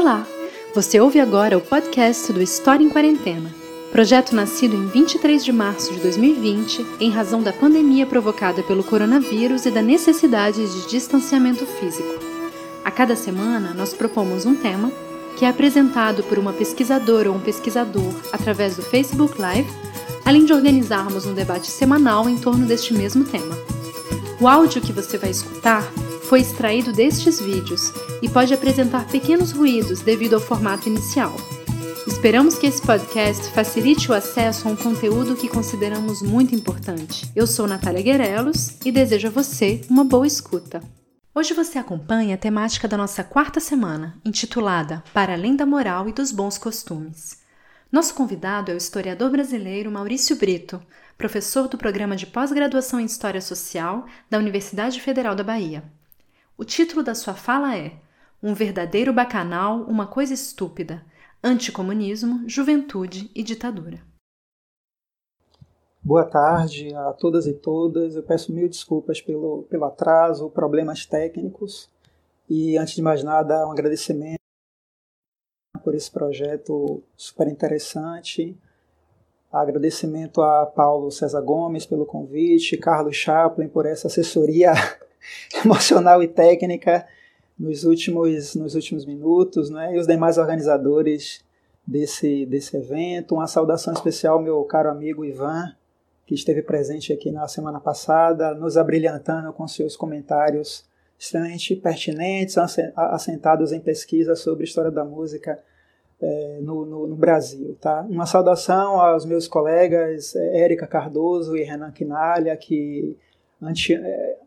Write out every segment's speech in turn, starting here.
Olá! Você ouve agora o podcast do História em Quarentena, projeto nascido em 23 de março de 2020 em razão da pandemia provocada pelo coronavírus e da necessidade de distanciamento físico. A cada semana, nós propomos um tema que é apresentado por uma pesquisadora ou um pesquisador através do Facebook Live, além de organizarmos um debate semanal em torno deste mesmo tema. O áudio que você vai escutar foi extraído destes vídeos e pode apresentar pequenos ruídos devido ao formato inicial. Esperamos que esse podcast facilite o acesso a um conteúdo que consideramos muito importante. Eu sou Natália Guerelos e desejo a você uma boa escuta. Hoje você acompanha a temática da nossa quarta semana, intitulada Para Além da Moral e dos Bons Costumes. Nosso convidado é o historiador brasileiro Maurício Brito, professor do programa de pós-graduação em História Social da Universidade Federal da Bahia. O título da sua fala é Um verdadeiro bacanal, uma coisa estúpida: Anticomunismo, Juventude e Ditadura. Boa tarde a todas e todas. Eu peço mil desculpas pelo, pelo atraso, problemas técnicos. E antes de mais nada, um agradecimento por esse projeto super interessante. Agradecimento a Paulo César Gomes pelo convite, Carlos Chaplin por essa assessoria emocional e técnica nos últimos, nos últimos minutos, né? e os demais organizadores desse, desse evento. Uma saudação especial ao meu caro amigo Ivan, que esteve presente aqui na semana passada, nos abrilhantando com seus comentários extremamente pertinentes, assentados em pesquisa sobre história da música é, no, no, no, Brasil. Tá? Uma saudação aos meus colegas é, Érica Cardoso e Renan Quinalha, que ante, é,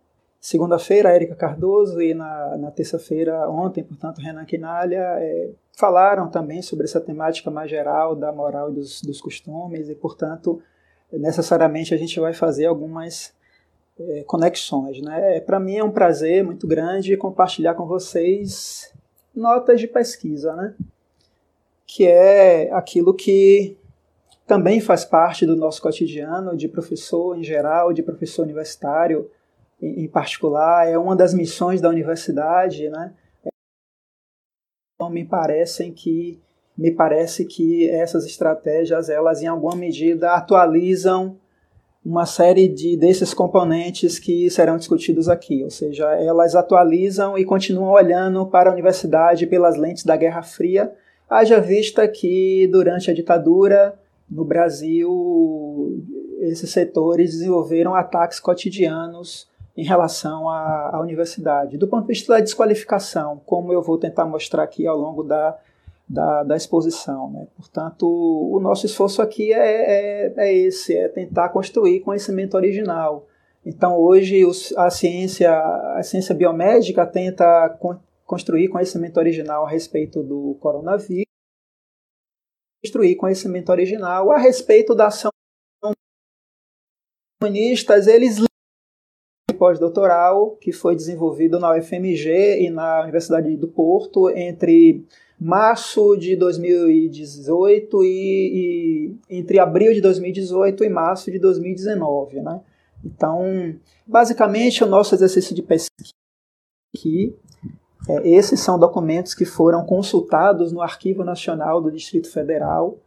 segunda-feira, Érica Cardoso, e na, na terça-feira, ontem, portanto, Renan Quinalha, é, falaram também sobre essa temática mais geral da moral e dos, dos costumes, e, portanto, necessariamente a gente vai fazer algumas é, conexões. Né? Para mim é um prazer muito grande compartilhar com vocês notas de pesquisa, né? que é aquilo que também faz parte do nosso cotidiano de professor em geral, de professor universitário, em particular, é uma das missões da universidade, né? Então, me parecem que me parece que essas estratégias elas em alguma medida atualizam uma série de desses componentes que serão discutidos aqui, ou seja, elas atualizam e continuam olhando para a universidade pelas lentes da Guerra Fria, haja vista que durante a ditadura no Brasil esses setores desenvolveram ataques cotidianos em relação à, à, universidade. Do ponto de vista da desqualificação, como eu vou tentar mostrar aqui ao longo da, da, da exposição. Né? Portanto, o nosso esforço aqui é, é, é, esse, é tentar construir conhecimento original. Então, hoje, os, a, ciência, a ciência biomédica tenta con, construir conhecimento original a respeito do coronavírus, construir conhecimento original a respeito da ação comunistas, eles pós-doutoral que foi desenvolvido na UFMG e na Universidade do Porto entre março de 2018 e, e, entre abril de 2018 e março de 2019, né? Então, basicamente, o nosso exercício de pesquisa aqui, é, esses são documentos que foram consultados no Arquivo Nacional do Distrito Federal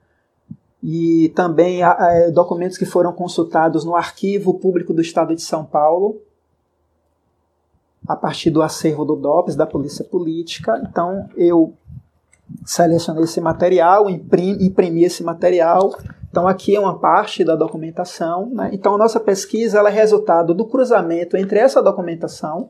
e também é, documentos que foram consultados no Arquivo Público do Estado de São Paulo a partir do acervo do DOPS, da Polícia Política. Então, eu selecionei esse material, imprimi, esse material. Então, aqui é uma parte da documentação. Né? Então, a nossa pesquisa é resultado do cruzamento entre essa documentação,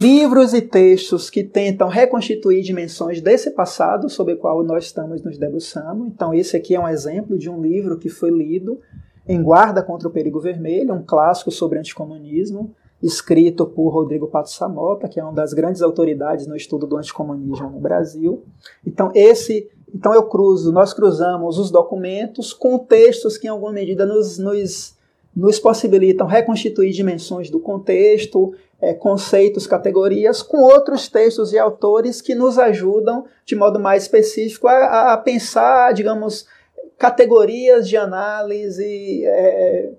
livros e textos que tentam reconstituir dimensões desse passado sobre o qual nós estamos nos debruçando. Então, esse aqui é um exemplo de um livro que foi lido em Guarda contra o Perigo Vermelho, um clássico sobre anticomunismo, escrito por Rodrigo Pato Samota, que é uma das grandes autoridades no estudo do anticomunismo no Brasil. Então esse, então eu cruzo, nós cruzamos os documentos com textos que em alguma medida nos, nos, nos possibilitam reconstituir dimensões do contexto, é, conceitos, categorias, com outros textos e autores que nos ajudam, de modo mais específico, a, a pensar, digamos, categorias de análise, é,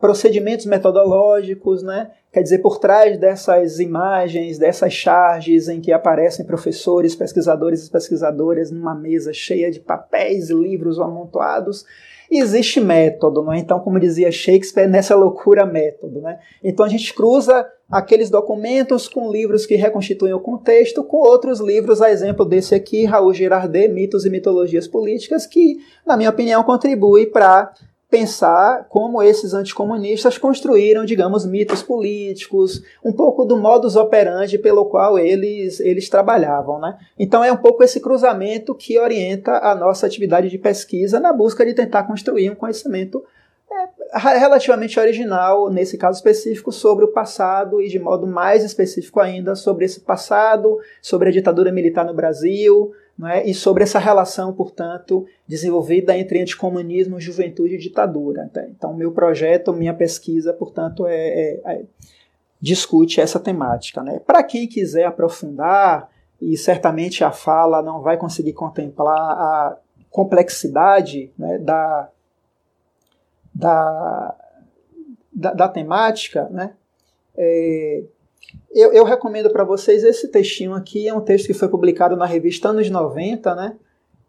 procedimentos metodológicos, né? Quer dizer, por trás dessas imagens, dessas charges em que aparecem professores, pesquisadores e pesquisadoras numa mesa cheia de papéis e livros amontoados, existe método, não é? Então, como dizia Shakespeare, nessa loucura método, né? Então a gente cruza aqueles documentos com livros que reconstituem o contexto, com outros livros, a exemplo desse aqui, Raul Girardet, Mitos e Mitologias Políticas, que, na minha opinião, contribui para pensar como esses anticomunistas construíram, digamos, mitos políticos, um pouco do modus operandi pelo qual eles, eles trabalhavam. Né? Então é um pouco esse cruzamento que orienta a nossa atividade de pesquisa na busca de tentar construir um conhecimento é, relativamente original, nesse caso específico, sobre o passado e de modo mais específico ainda sobre esse passado, sobre a ditadura militar no Brasil, é? e sobre essa relação, portanto, desenvolvida entre anticomunismo, juventude e ditadura. Tá? Então, meu projeto, minha pesquisa, portanto, é, é, é discute essa temática. Né? Para quem quiser aprofundar, e certamente a fala não vai conseguir contemplar a complexidade né, da, da, da, da, temática, né, é, eu, eu recomendo para vocês esse textinho aqui, é um texto que foi publicado na revista Anos 90, né?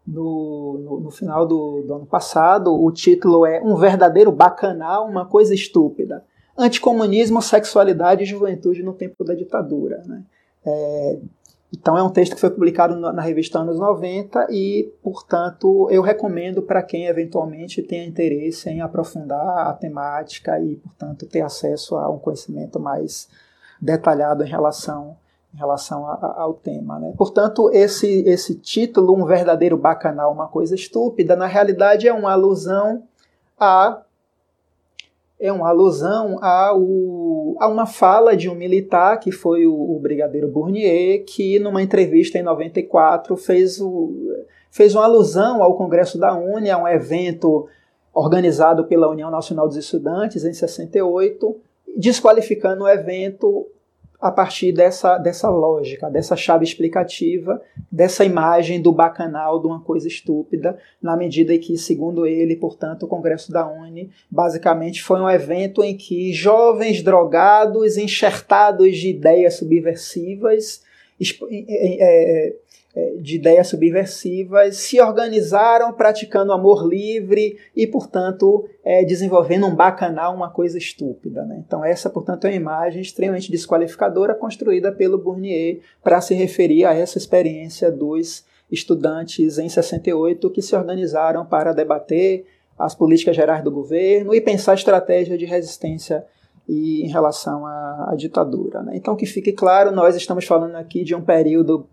No, no, no final do, do, ano passado. O título é Um Verdadeiro Bacanal, Uma Coisa Estúpida. Anticomunismo, Sexualidade e Juventude no Tempo da Ditadura. Né? É, então é um texto que foi publicado na, revista Anos 90 e, portanto, eu recomendo para quem eventualmente tenha interesse em aprofundar a temática e, portanto, ter acesso a um conhecimento mais detalhado em relação, em relação a, a, ao tema. Né? Portanto, esse, esse título, Um Verdadeiro Bacanal, Uma Coisa Estúpida, na realidade é uma alusão a é uma alusão a, o, a uma fala de um militar, que foi o, o, Brigadeiro Bournier, que numa entrevista em 94 fez, o, fez uma alusão ao Congresso da UNE, a um evento organizado pela União Nacional dos Estudantes em 68, desqualificando o evento a partir dessa, dessa lógica, dessa chave explicativa, dessa imagem do bacanal de uma coisa estúpida, na medida em que, segundo ele, portanto, o Congresso da Uni basicamente foi um evento em que jovens drogados, enxertados de ideias subversivas, é, de ideias subversivas se organizaram praticando amor livre e, portanto, é, desenvolvendo um bacanal, uma coisa estúpida. Né? Então, essa, portanto, é uma imagem extremamente desqualificadora construída pelo Bournier para se referir a essa experiência dos estudantes em 68 que se organizaram para debater as políticas gerais do governo e pensar estratégia de resistência e em relação à, à ditadura. Né? Então, que fique claro, nós estamos falando aqui de um período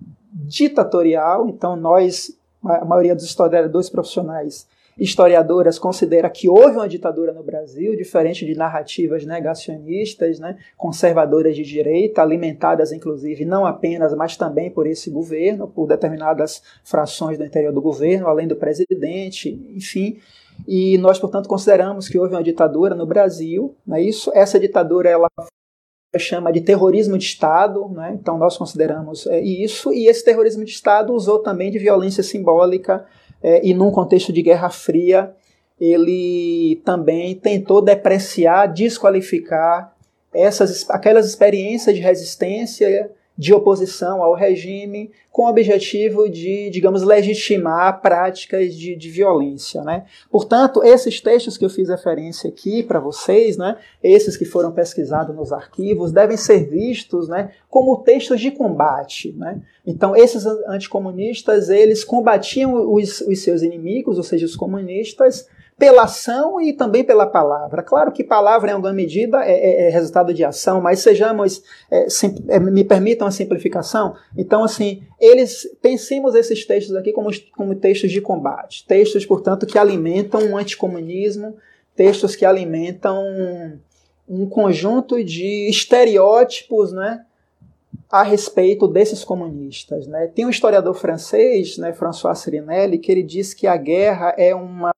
ditatorial, então nós, a maioria dos historiadores profissionais, historiadoras, considera que houve uma ditadura no Brasil, diferente de narrativas negacionistas, né, conservadoras de direita, alimentadas inclusive não apenas, mas também por esse governo, por determinadas frações do interior do governo, além do presidente, enfim. E nós, portanto, consideramos que houve uma ditadura no Brasil. Né, isso, essa ditadura ela chama de terrorismo de Estado, né? então nós consideramos é, isso, e esse terrorismo de Estado usou também de violência simbólica é, e num contexto de Guerra Fria ele também tentou depreciar, desqualificar essas, aquelas experiências de resistência de oposição ao regime com o objetivo de, digamos, legitimar práticas de, de violência. Né? Portanto, esses textos que eu fiz referência aqui para vocês, né, esses que foram pesquisados nos arquivos, devem ser vistos né, como textos de combate. Né? Então, esses anticomunistas, eles combatiam os, os seus inimigos, ou seja, os comunistas, pela ação e também pela palavra. Claro que palavra, em alguma medida, é, é, é resultado de ação, mas sejamos, é, sim, é, me permitam a simplificação. Então, assim, eles pensemos esses textos aqui como, como textos de combate, textos, portanto, que alimentam o um anticomunismo, textos que alimentam um conjunto de estereótipos, né? a respeito desses comunistas. Né? Tem um historiador francês, né, François Sirinelli, que ele diz que a guerra é uma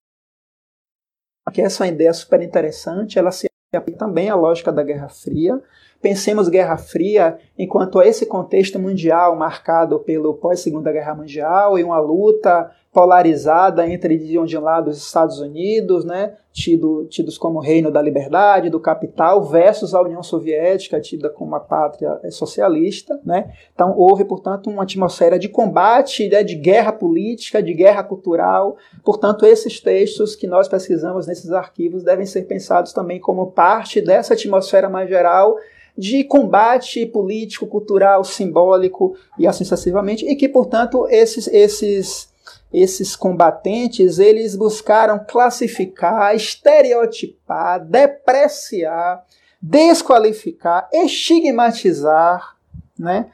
que essa é uma ideia super interessante, ela se aplica também à lógica da Guerra Fria, Pensemos Guerra Fria enquanto esse contexto mundial marcado pelo pós-Segunda Guerra Mundial e uma luta polarizada entre, de um lado, os Estados Unidos, né, tido, tidos como reino da liberdade, do capital, versus a União Soviética, tida como uma pátria eh, socialista. Né? Então, houve, portanto, uma atmosfera de combate, né, de guerra política, de guerra cultural. Portanto, esses textos que nós pesquisamos nesses arquivos devem ser pensados também como parte dessa atmosfera mais geral de combate político, cultural, simbólico e assim sucessivamente, e que, portanto, esses, esses esses combatentes eles buscaram classificar, estereotipar, depreciar, desqualificar, estigmatizar, né?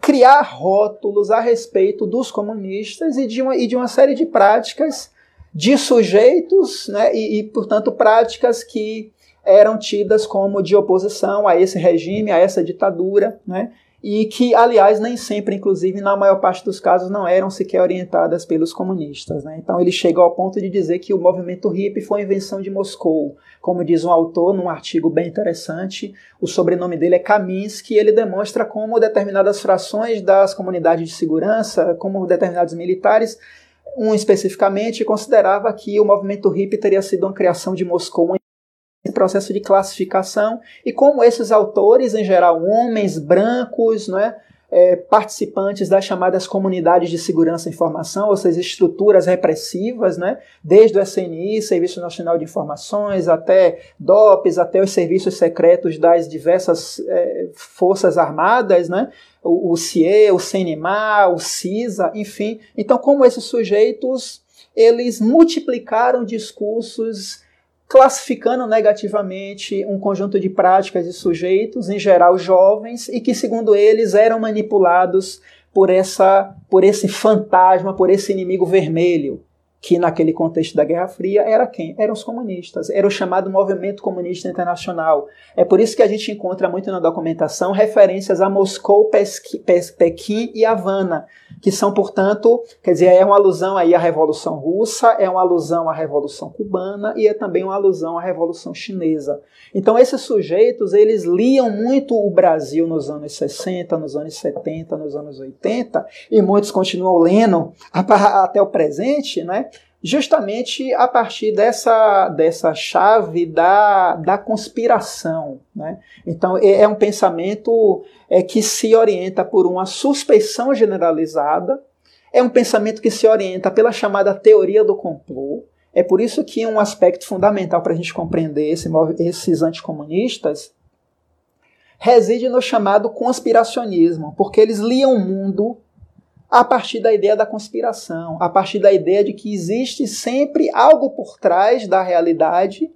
criar rótulos a respeito dos comunistas e de uma, e de uma série de práticas de sujeitos né? e, e, portanto, práticas que eram tidas como de oposição a esse regime, a essa ditadura, né? E que, aliás, nem sempre, inclusive na maior parte dos casos, não eram sequer orientadas pelos comunistas. Né? Então ele chega ao ponto de dizer que o movimento hippie foi invenção de Moscou. Como diz um autor num artigo bem interessante, o sobrenome dele é Kaminsky, e ele demonstra como determinadas frações das comunidades de segurança, como determinados militares, um especificamente, considerava que o movimento hippie teria sido uma criação de Moscou processo de classificação e como esses autores, em geral homens brancos, né, é, participantes das chamadas comunidades de segurança e informação, ou seja, estruturas repressivas, né, desde o SNI, Serviço Nacional de Informações, até DOPS, até os serviços secretos das diversas é, forças armadas, né, o, o CIE, o CNMA, o CISA, enfim. Então, como esses sujeitos, eles multiplicaram discursos classificando negativamente um conjunto de práticas e sujeitos, em geral jovens, e que, segundo eles, eram manipulados por, essa, por esse fantasma, por esse inimigo vermelho, que naquele contexto da Guerra Fria era quem? Eram os comunistas, era o chamado Movimento Comunista Internacional. É por isso que a gente encontra muito na documentação referências a Moscou, Pequim e Havana, que são, portanto, quer dizer, é uma alusão aí à Revolução Russa, é uma alusão à Revolução Cubana e é também uma alusão à Revolução Chinesa. Então esses sujeitos, eles liam muito o Brasil nos anos 60, nos anos 70, nos anos 80, e muitos continuam lendo até o presente, né? Justamente a partir dessa, dessa chave da, da conspiração. Né? Então, é, é um pensamento é, que se orienta por uma suspeição generalizada, é um pensamento que se orienta pela chamada teoria do complô. É por isso que um aspecto fundamental para a gente compreender esse, esses anticomunistas reside no chamado conspiracionismo, porque eles liam o mundo a partir da ideia da conspiração, a partir da ideia de que existe sempre algo por trás da realidade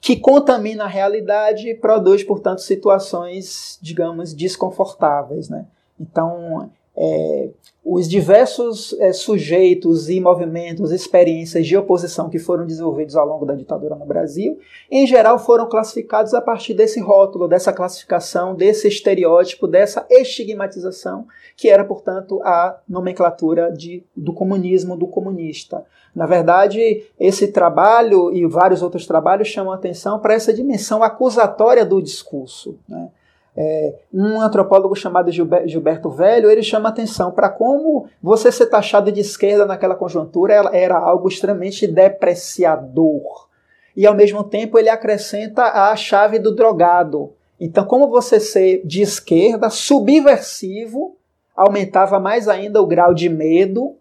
que contamina a realidade e produz, portanto, situações, digamos, desconfortáveis. Né? Então, é, os diversos é, sujeitos e movimentos, experiências de oposição que foram desenvolvidos ao longo da ditadura no Brasil, em geral foram classificados a partir desse rótulo, dessa classificação, desse estereótipo, dessa estigmatização, que era, portanto, a nomenclatura de, do comunismo, do comunista. Na verdade, esse trabalho e vários outros trabalhos chamam atenção para essa dimensão acusatória do discurso. Né? É, um antropólogo chamado Gilberto Velho, ele chama atenção para como você ser taxado de esquerda naquela conjuntura era algo extremamente depreciador. E ao mesmo tempo ele acrescenta a chave do drogado. Então, como você ser de esquerda, subversivo, aumentava mais ainda o grau de medo,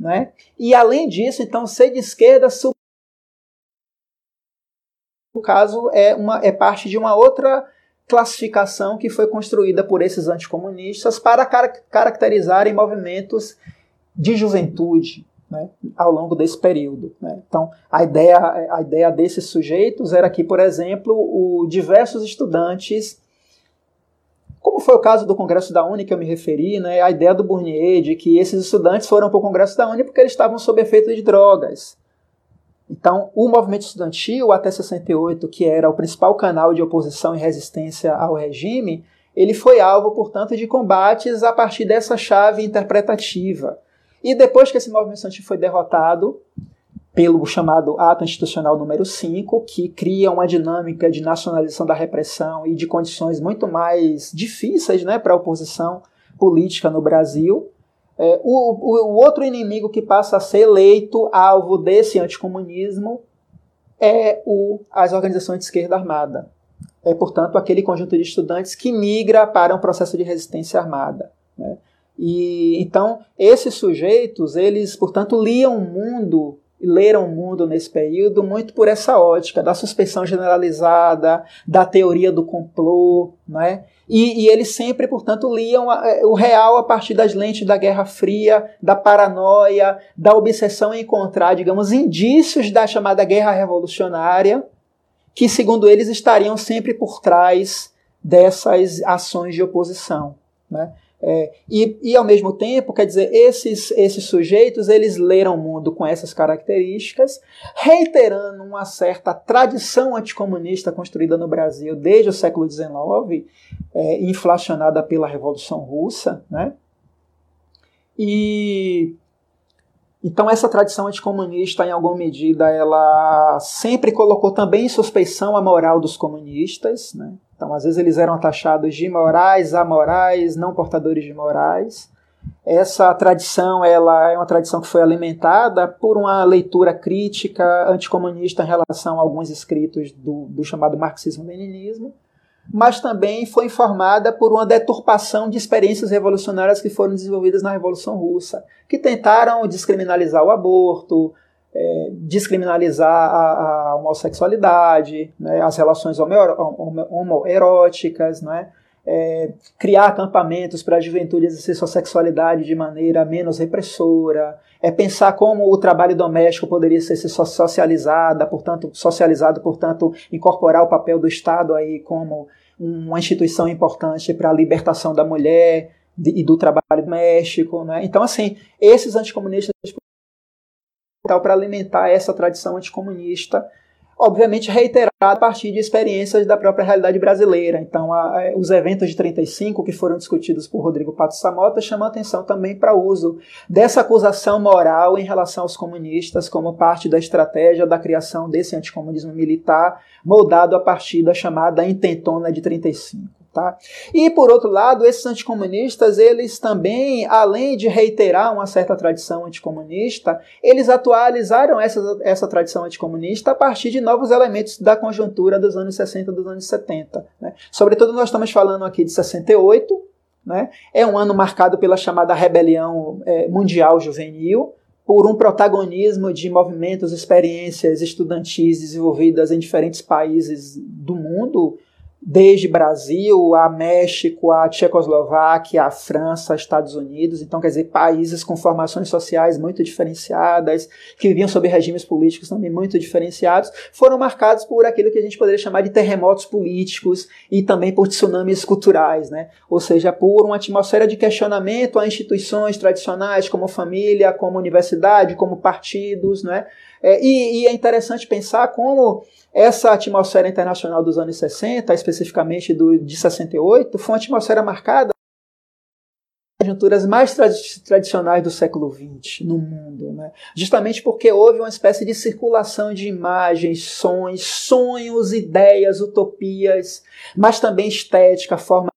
né? E além disso, então ser de esquerda no caso é uma é parte de uma outra classificação que foi construída por esses anticomunistas para car caracterizarem movimentos de juventude né, ao longo desse período. Né. Então, a ideia, a ideia desses sujeitos era que, por exemplo, o, diversos estudantes, como foi o caso do Congresso da Uni que eu me referi, né, a ideia do Bournier de que esses estudantes foram para o Congresso da Uni porque eles estavam sob efeito de drogas. Então, o movimento estudantil, até 68, que era o principal canal de oposição e resistência ao regime, ele foi alvo, portanto, de combates a partir dessa chave interpretativa. E depois que esse movimento estudantil foi derrotado, pelo chamado Ato Institucional número 5, que cria uma dinâmica de nacionalização da repressão e de condições muito mais difíceis né, para a oposição política no Brasil. É, o, o, outro inimigo que passa a ser eleito alvo desse anticomunismo é o, as organizações de esquerda armada. É, portanto, aquele conjunto de estudantes que migra para um processo de resistência armada. Né? E então esses sujeitos, eles, portanto, liam o mundo leram o mundo nesse período muito por essa ótica da suspeição generalizada, da teoria do complô, não é? E, e, eles sempre, portanto, liam é, o real a partir das lentes da Guerra Fria, da paranoia, da obsessão em encontrar, digamos, indícios da chamada Guerra Revolucionária, que, segundo eles, estariam sempre por trás dessas ações de oposição. Né? É, e, e, ao mesmo tempo, quer dizer, esses, esses sujeitos, eles leram o mundo com essas características, reiterando uma certa tradição anticomunista construída no Brasil desde o século XIX, é, inflacionada pela Revolução Russa, né? E então essa tradição anticomunista, em alguma medida, ela sempre colocou também em suspeição a moral dos comunistas, né? Então, às vezes eles eram taxados de imorais, amorais, não portadores de morais. Essa tradição ela é uma tradição que foi alimentada por uma leitura crítica anticomunista em relação a alguns escritos do, do chamado marxismo-leninismo, mas também foi informada por uma deturpação de experiências revolucionárias que foram desenvolvidas na Revolução Russa, que tentaram descriminalizar o aborto, é, descriminalizar a, a homossexualidade, né, as relações homoeróticas, né, é, criar acampamentos para a juventude exercer sua sexualidade de maneira menos repressora, é pensar como o trabalho doméstico poderia ser socializado, portanto, socializado, portanto, incorporar o papel do Estado aí como uma instituição importante para a libertação da mulher e do trabalho doméstico. Né? Então, assim, esses anticomunistas para alimentar essa tradição anticomunista, obviamente reiterada a partir de experiências da própria realidade brasileira. Então, a, a, os eventos de 35 que foram discutidos por Rodrigo Pato Samota chamam atenção também para o uso dessa acusação moral em relação aos comunistas como parte da estratégia da criação desse anticomunismo militar, moldado a partir da chamada intentona de 35. Tá? E por outro lado, esses anticomunistas, eles também, além de reiterar uma certa tradição anticomunista, eles atualizaram essa, essa tradição anticomunista a partir de novos elementos da conjuntura dos anos 60 dos anos 70. Né? Sobretudo, nós estamos falando aqui de 68, né? é um ano marcado pela chamada rebelião é, mundial juvenil, por um protagonismo de movimentos, experiências estudantis desenvolvidas em diferentes países do mundo, desde Brasil a México, a Tchecoslováquia, a França, Estados Unidos. Então, quer dizer, países com formações sociais muito diferenciadas, que viviam sob regimes políticos também muito diferenciados, foram marcados por aquilo que a gente poderia chamar de terremotos políticos e também por tsunamis culturais, né? Ou seja, por uma atmosfera de questionamento a instituições tradicionais como família, como universidade, como partidos, né? É, e, e é interessante pensar como essa atmosfera internacional dos anos 60, especificamente do, de 68, foi uma atmosfera marcada conjunturas mais tradicionais do século XX no mundo, né? justamente porque houve uma espécie de circulação de imagens, sons, sonhos, ideias, utopias, mas também estética, forma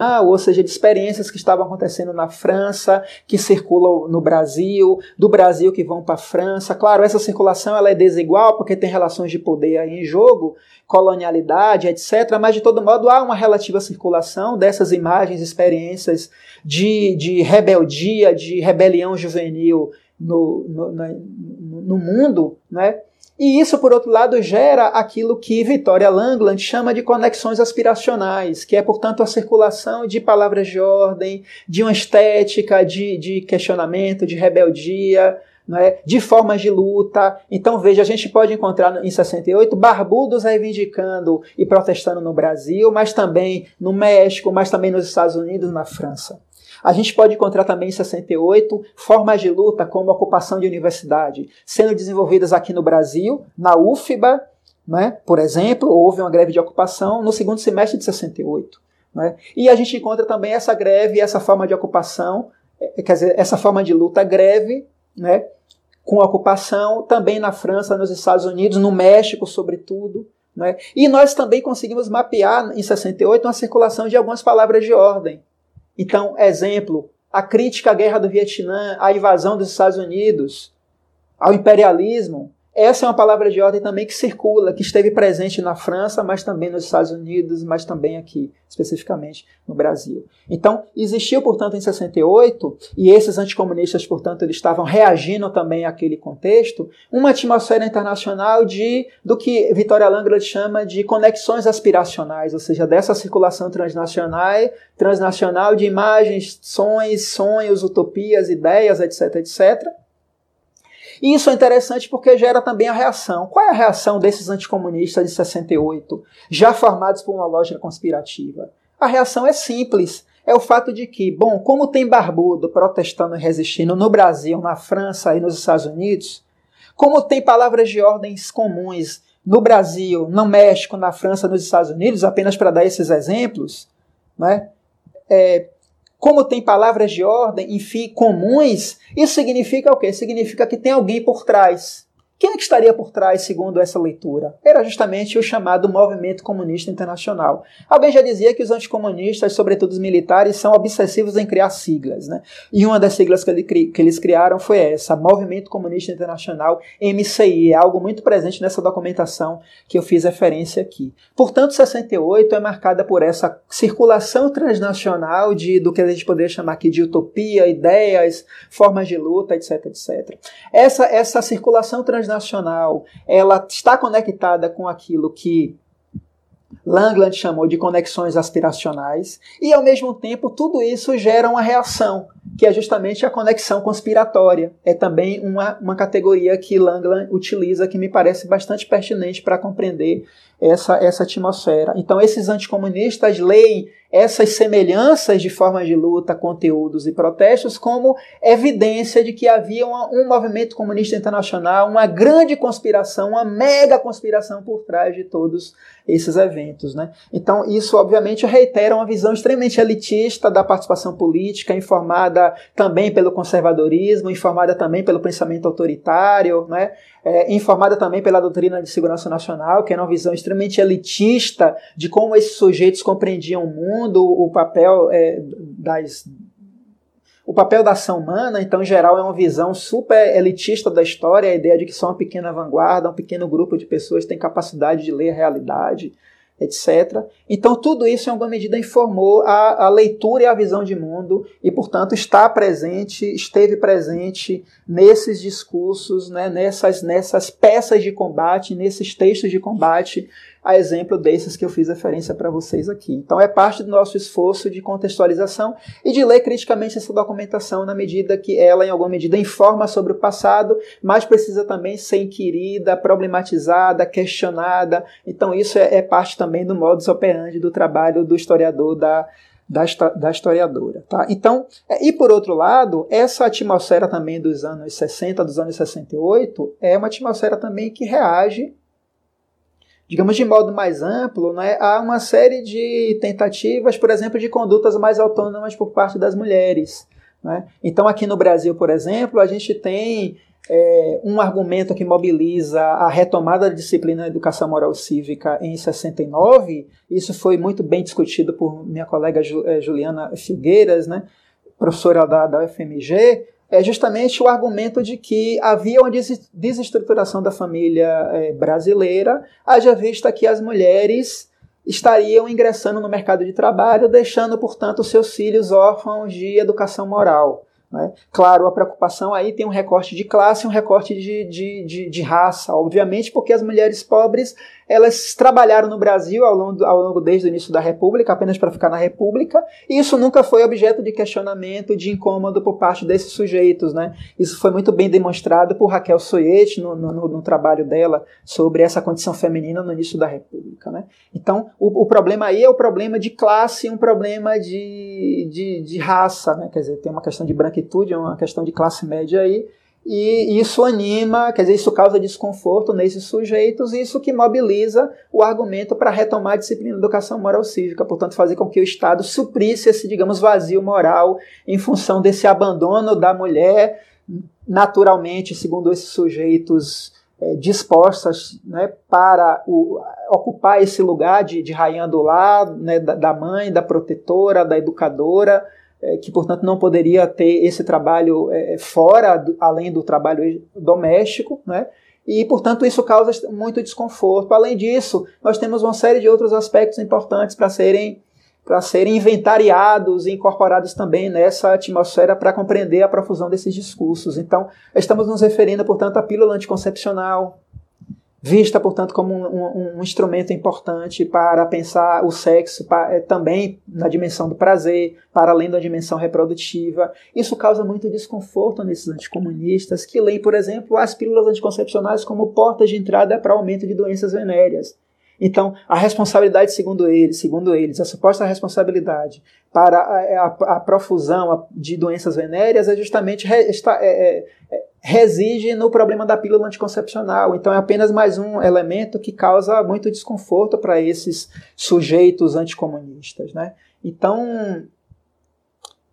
ah, ou seja, de experiências que estavam acontecendo na França, que circulam no Brasil, do Brasil que vão para a França. Claro, essa circulação ela é desigual porque tem relações de poder aí em jogo, colonialidade, etc. Mas de todo modo há uma relativa circulação dessas imagens, experiências de, de rebeldia, de rebelião juvenil no, no, no, no mundo, né? E isso, por outro lado, gera aquilo que Victoria Langland chama de conexões aspiracionais, que é, portanto, a circulação de palavras de ordem, de uma estética, de, de questionamento, de rebeldia, é? de formas de luta. Então, veja, a gente pode encontrar em 68 barbudos reivindicando e protestando no Brasil, mas também no México, mas também nos Estados Unidos, na França. A gente pode encontrar também em 68 formas de luta como a ocupação de universidade, sendo desenvolvidas aqui no Brasil, na UFBA, né? por exemplo, houve uma greve de ocupação no segundo semestre de 68. Né? E a gente encontra também essa greve, essa forma de ocupação, é, quer dizer, essa forma de luta greve, né? com ocupação, também na França, nos Estados Unidos, no México, sobretudo. Né? E nós também conseguimos mapear em 68 uma circulação de algumas palavras de ordem. Então, exemplo, a crítica à guerra do Vietnã, à invasão dos Estados Unidos, ao imperialismo, essa é uma palavra de ordem também que circula, que esteve presente na França, mas também nos Estados Unidos, mas também aqui, especificamente no Brasil. Então, existiu, portanto, em 68, e esses anticomunistas, portanto, eles estavam reagindo também àquele contexto, uma atmosfera internacional de do que Vitória Langley chama de conexões aspiracionais, ou seja, dessa circulação transnacional, transnacional de imagens, sonhos, sonhos, utopias, ideias, etc, etc, e isso é interessante porque gera também a reação. Qual é a reação desses anticomunistas de 68, já formados por uma lógica conspirativa? A reação é simples. É o fato de que, bom, como tem barbudo protestando e resistindo no Brasil, na França e nos Estados Unidos, como tem palavras de ordens comuns no Brasil, no México, na França, nos Estados Unidos, apenas para dar esses exemplos, né? É, como tem palavras de ordem, enfim, comuns, isso significa o quê? Significa que tem alguém por trás. Quem é que estaria por trás, segundo essa leitura? Era justamente o chamado Movimento Comunista Internacional. Alguém já dizia que os anticomunistas, sobretudo os militares, são obsessivos em criar siglas. Né? E uma das siglas que, ele, que eles criaram foi essa, Movimento Comunista Internacional, MCI. É algo muito presente nessa documentação que eu fiz referência aqui. Portanto, 68 é marcada por essa circulação transnacional de, do que a gente poderia chamar aqui de utopia, ideias, formas de luta, etc, etc. Essa, essa circulação transnacional transnacional, ela está conectada com aquilo que Langland chamou de conexões aspiracionais, e ao mesmo tempo tudo isso gera uma reação, que é justamente a conexão conspiratória. É também uma, uma categoria que Langland utiliza que me parece bastante pertinente para compreender essa, essa atmosfera. Então, esses anticomunistas leem essas semelhanças de formas de luta, conteúdos e protestos como evidência de que havia uma, um movimento comunista internacional, uma grande conspiração, uma mega conspiração por trás de todos esses eventos. Né? Então, isso obviamente reitera uma visão extremamente elitista da participação política, informada também pelo conservadorismo, informada também pelo pensamento autoritário, né? É, informada também pela doutrina de segurança nacional, que era uma visão extremamente elitista de como esses sujeitos compreendiam o mundo, o papel é, das o papel da ação humana, então, em geral, é uma visão super elitista da história, a ideia de que só uma pequena vanguarda, um pequeno grupo de pessoas tem capacidade de ler a realidade, etc. Então, tudo isso, em alguma medida, informou a, a, leitura e a visão de mundo e, portanto, está presente, esteve presente nesses discursos, né, nessas, nessas peças de combate, nesses textos de combate a exemplo desses que eu fiz referência para vocês aqui. Então é parte do nosso esforço de contextualização e de ler criticamente essa documentação na medida que ela, em alguma medida, informa sobre o passado, mas precisa também ser inquirida, problematizada, questionada. Então isso é, é parte também do modus operandi do trabalho do historiador da da, da, historiadora. Tá? Então, é, e por outro lado, essa atmosfera também dos anos 60, dos anos 68, é uma atmosfera também que reage digamos de modo mais amplo, né, há uma série de tentativas, por exemplo, de condutas mais autônomas por parte das mulheres. Né? Então, aqui no Brasil, por exemplo, a gente tem é, um argumento que mobiliza a retomada da disciplina de educação moral cívica em 69. Isso foi muito bem discutido por minha colega é, Juliana Filgueiras, né, professora da, da UFMG, é justamente o argumento de que havia uma desestruturação da família é, brasileira, haja vista que as mulheres estariam ingressando no mercado de trabalho, deixando, portanto, seus filhos órfãos de educação moral. Né? Claro, a preocupação aí tem um recorte de classe, um recorte de, de, de, de raça, obviamente, porque as mulheres pobres elas trabalharam no Brasil ao longo, ao longo desde o início da República, apenas para ficar na República, e isso nunca foi objeto de questionamento, de incômodo por parte desses sujeitos. Né? Isso foi muito bem demonstrado por Raquel Soyet no, no, no trabalho dela sobre essa condição feminina no início da República. Né? Então, o, o problema aí é o problema de classe e um problema de, de, de raça, né? quer dizer, tem uma questão de branquitude, uma questão de classe média aí, e isso anima, quer dizer, isso causa desconforto nesses sujeitos, e isso que mobiliza o argumento para retomar a disciplina de educação moral cívica, portanto, fazer com que o Estado suprisse esse, digamos, vazio moral em função desse abandono da mulher naturalmente, segundo esses sujeitos é, dispostas né, para o, ocupar esse lugar de, de rainha do lar, né, da, da, mãe, da protetora, da educadora, é, que portanto não poderia ter esse trabalho é, fora, do, além do trabalho doméstico, né, e portanto isso causa muito desconforto. Além disso, nós temos uma série de outros aspectos importantes para serem para serem inventariados e incorporados também nessa atmosfera para compreender a profusão desses discursos. Então, estamos nos referindo, portanto, à pílula anticoncepcional, vista, portanto, como um, um, um instrumento importante para pensar o sexo é, também na dimensão do prazer, para além da dimensão reprodutiva. Isso causa muito desconforto nesses anticomunistas que leem, por exemplo, as pílulas anticoncepcionais como portas de entrada para aumento de doenças venéreas. Então, a responsabilidade, segundo eles, segundo eles, a suposta responsabilidade para a, a, a profusão de doenças venéreas é justamente re, é, é, é, reside no problema da pílula anticoncepcional. Então, é apenas mais um elemento que causa muito desconforto para esses sujeitos anticomunistas. Né? Então,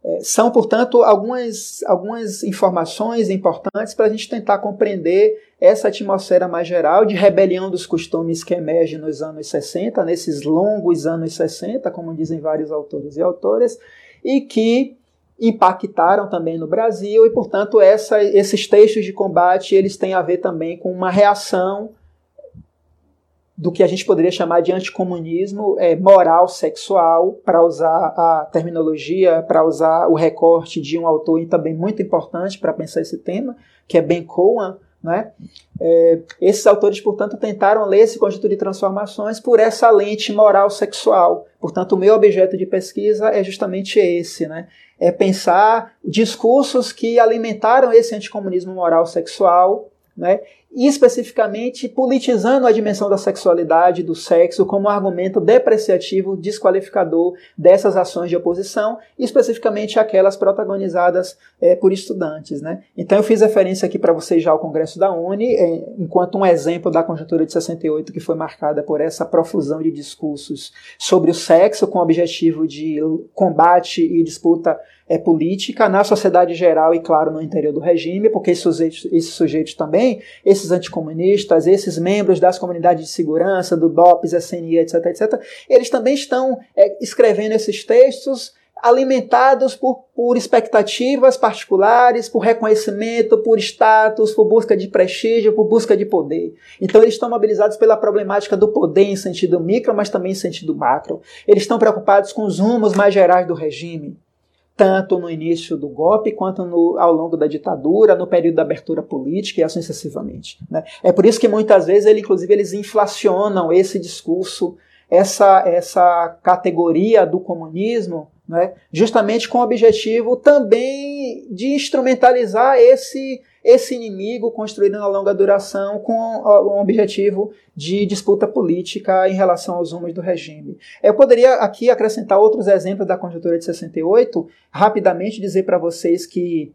é, são, portanto, algumas, algumas informações importantes para a gente tentar compreender essa atmosfera mais geral de rebelião dos costumes que emerge nos anos 60, nesses longos anos 60, como dizem vários autores e autoras, e que impactaram também no Brasil e, portanto, essa, esses textos de combate eles têm a ver também com uma reação do que a gente poderia chamar de anticomunismo é, moral sexual, para usar a terminologia, para usar o recorte de um autor também muito importante para pensar esse tema, que é Ben Cohen. Né? É, esses autores, portanto, tentaram ler esse conjunto de transformações por essa lente moral sexual. Portanto, o meu objeto de pesquisa é justamente esse, né? é pensar discursos que alimentaram esse anticomunismo moral sexual né? E especificamente politizando a dimensão da sexualidade, do sexo, como um argumento depreciativo, desqualificador dessas ações de oposição, especificamente aquelas protagonizadas é, por estudantes. Né? Então eu fiz referência aqui para vocês já ao Congresso da Uni, é, enquanto um exemplo da conjuntura de 68, que foi marcada por essa profusão de discursos sobre o sexo, com o objetivo de combate e disputa é, política na sociedade geral e, claro, no interior do regime, porque esses sujeitos, esses sujeitos também, esses anticomunistas, esses membros das comunidades de segurança, do DOPS, SNI, etc., etc., eles também estão é, escrevendo esses textos alimentados por, por expectativas particulares, por reconhecimento, por status, por busca de prestígio, por busca de poder. Então eles estão mobilizados pela problemática do poder em sentido micro, mas também em sentido macro. Eles estão preocupados com os rumos mais gerais do regime tanto no início do golpe quanto no, ao longo da ditadura, no período da abertura política e assim sucessivamente. Né? É por isso que muitas vezes, ele, inclusive, eles inflacionam esse discurso, essa, essa categoria do comunismo, né? justamente com o objetivo também de instrumentalizar esse esse inimigo construído na longa duração com um objetivo de disputa política em relação aos rumos do regime. Eu poderia aqui acrescentar outros exemplos da conjuntura de 68, rapidamente dizer para vocês que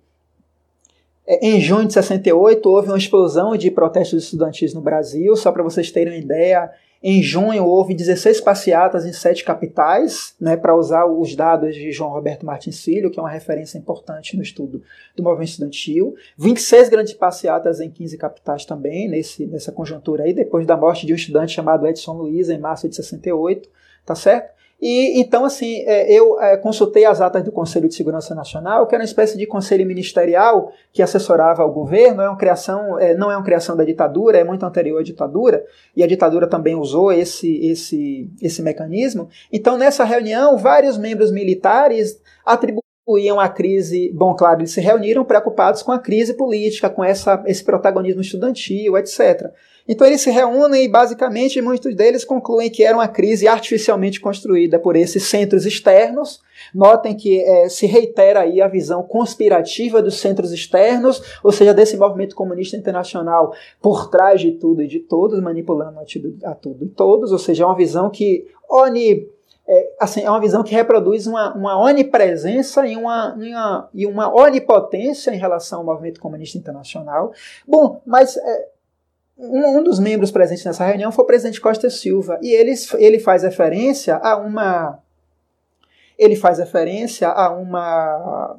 é, em junho de 68 houve uma explosão de protestos estudantis no Brasil, só para vocês terem uma ideia, em junho, houve 16 passeatas em sete capitais, né, para usar os dados de João Roberto Martins Filho, que é uma referência importante no estudo do movimento estudantil. 26 grandes passeatas em 15 capitais também, nesse, nessa conjuntura aí, depois da morte de um estudante chamado Edson Luiz, em março de 68, tá certo? E então, assim, é, eu é, consultei as atas do Conselho de Segurança Nacional, que era uma espécie de conselho ministerial que assessorava o governo, é uma criação, é, não é uma criação da ditadura, é muito anterior à ditadura, e a ditadura também usou esse, esse, esse mecanismo. Então, nessa reunião, vários membros militares atribuíam a crise, bom, claro, eles se reuniram preocupados com a crise política, com essa, esse protagonismo estudantil, etc. Então eles se reúnem e basicamente muitos deles concluem que era uma crise artificialmente construída por esses centros externos. Notem que é, se reitera aí a visão conspirativa dos centros externos, ou seja, desse movimento comunista internacional por trás de tudo e de todos, manipulando a tudo, a tudo e todos, ou seja, é uma visão que oni, é, assim, é uma visão que reproduz uma, uma onipresença e uma, uma, e uma onipotência em relação ao movimento comunista internacional. Bom, mas é, um, um, dos membros presentes nessa reunião foi o presidente Costa Silva e ele, ele faz referência a uma ele faz referência a uma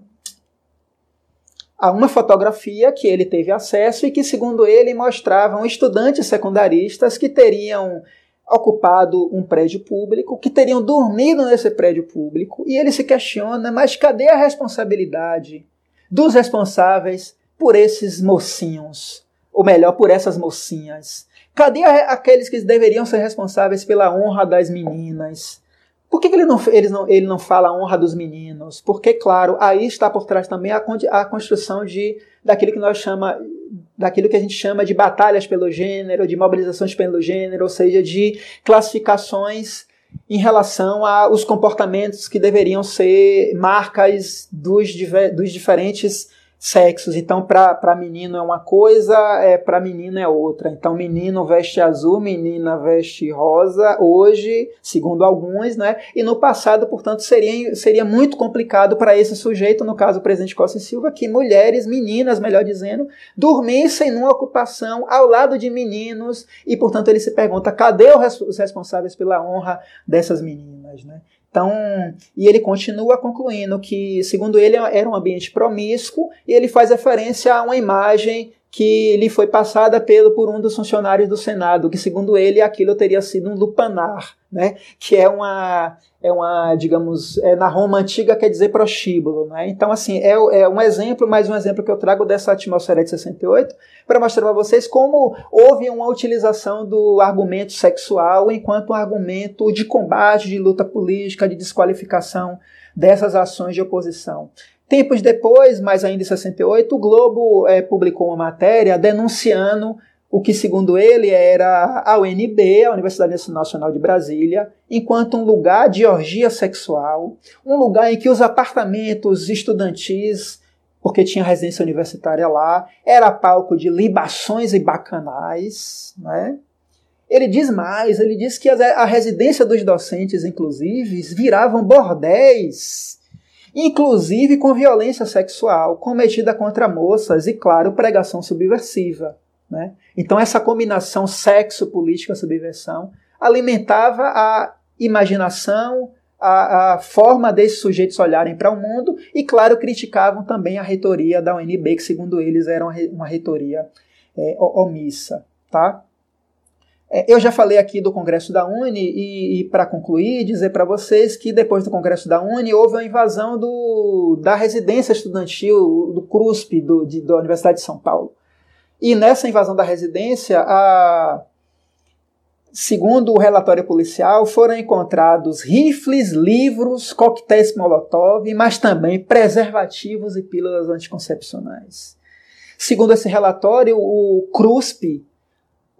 a uma fotografia que ele teve acesso e que, segundo ele, mostravam estudantes secundaristas que teriam ocupado um prédio público, que teriam dormido nesse prédio público, e ele se questiona, mas cadê a responsabilidade dos responsáveis por esses mocinhos? Ou melhor, por essas mocinhas? Cadê aqueles que deveriam ser responsáveis pela honra das meninas? Por que, que ele, não, ele, não, ele não fala a honra dos meninos? Porque, claro, aí está por trás também a, a construção de, daquilo que nós chama, daquilo que a gente chama de batalhas pelo gênero, de mobilizações pelo gênero, ou seja, de classificações em relação aos comportamentos que deveriam ser marcas dos, dos diferentes sexos. Então, para menino é uma coisa, é, para menina é outra. Então, menino veste azul, menina veste rosa, hoje, segundo alguns, né? E no passado, portanto, seria, seria muito complicado para esse sujeito, no caso o presidente Costa e Silva, que mulheres, meninas, melhor dizendo, dormissem numa ocupação ao lado de meninos, e, portanto, ele se pergunta: cadê os responsáveis pela honra dessas meninas, né? Então, e ele continua concluindo que, segundo ele, era um ambiente promíscuo, e ele faz referência a uma imagem que lhe foi passada pelo, por um dos funcionários do Senado, que segundo ele aquilo teria sido um lupanar, né? que é uma, é uma digamos, é, na Roma antiga quer dizer prostíbulo. Né? Então, assim, é, é um exemplo, mais um exemplo que eu trago dessa atmosfera de 68, para mostrar para vocês como houve uma utilização do argumento sexual enquanto um argumento de combate, de luta política, de desqualificação dessas ações de oposição. Tempos depois, mais ainda em 68, o Globo é, publicou uma matéria denunciando o que, segundo ele, era a UNB, a Universidade Nacional de Brasília, enquanto um lugar de orgia sexual, um lugar em que os apartamentos estudantis, porque tinha residência universitária lá, era palco de libações e bacanais, né? Ele diz mais, ele diz que a residência dos docentes, inclusive, viravam bordéis inclusive com violência sexual cometida contra moças e, claro, pregação subversiva. Né? Então, essa combinação sexo-política-subversão alimentava a imaginação, a, a, forma desses sujeitos olharem para o mundo e, claro, criticavam também a reitoria da UNB, que, segundo eles, era uma, reitoria é, omissa. Tá? É, eu já falei aqui do Congresso da Uni e, e para concluir, dizer para vocês que depois do Congresso da Uni houve a invasão do, da residência estudantil do CRUSP, do, de, da Universidade de São Paulo. E nessa invasão da residência, a, segundo o relatório policial, foram encontrados rifles, livros, coquetéis Molotov, mas também preservativos e pílulas anticoncepcionais. Segundo esse relatório, o CRUSP,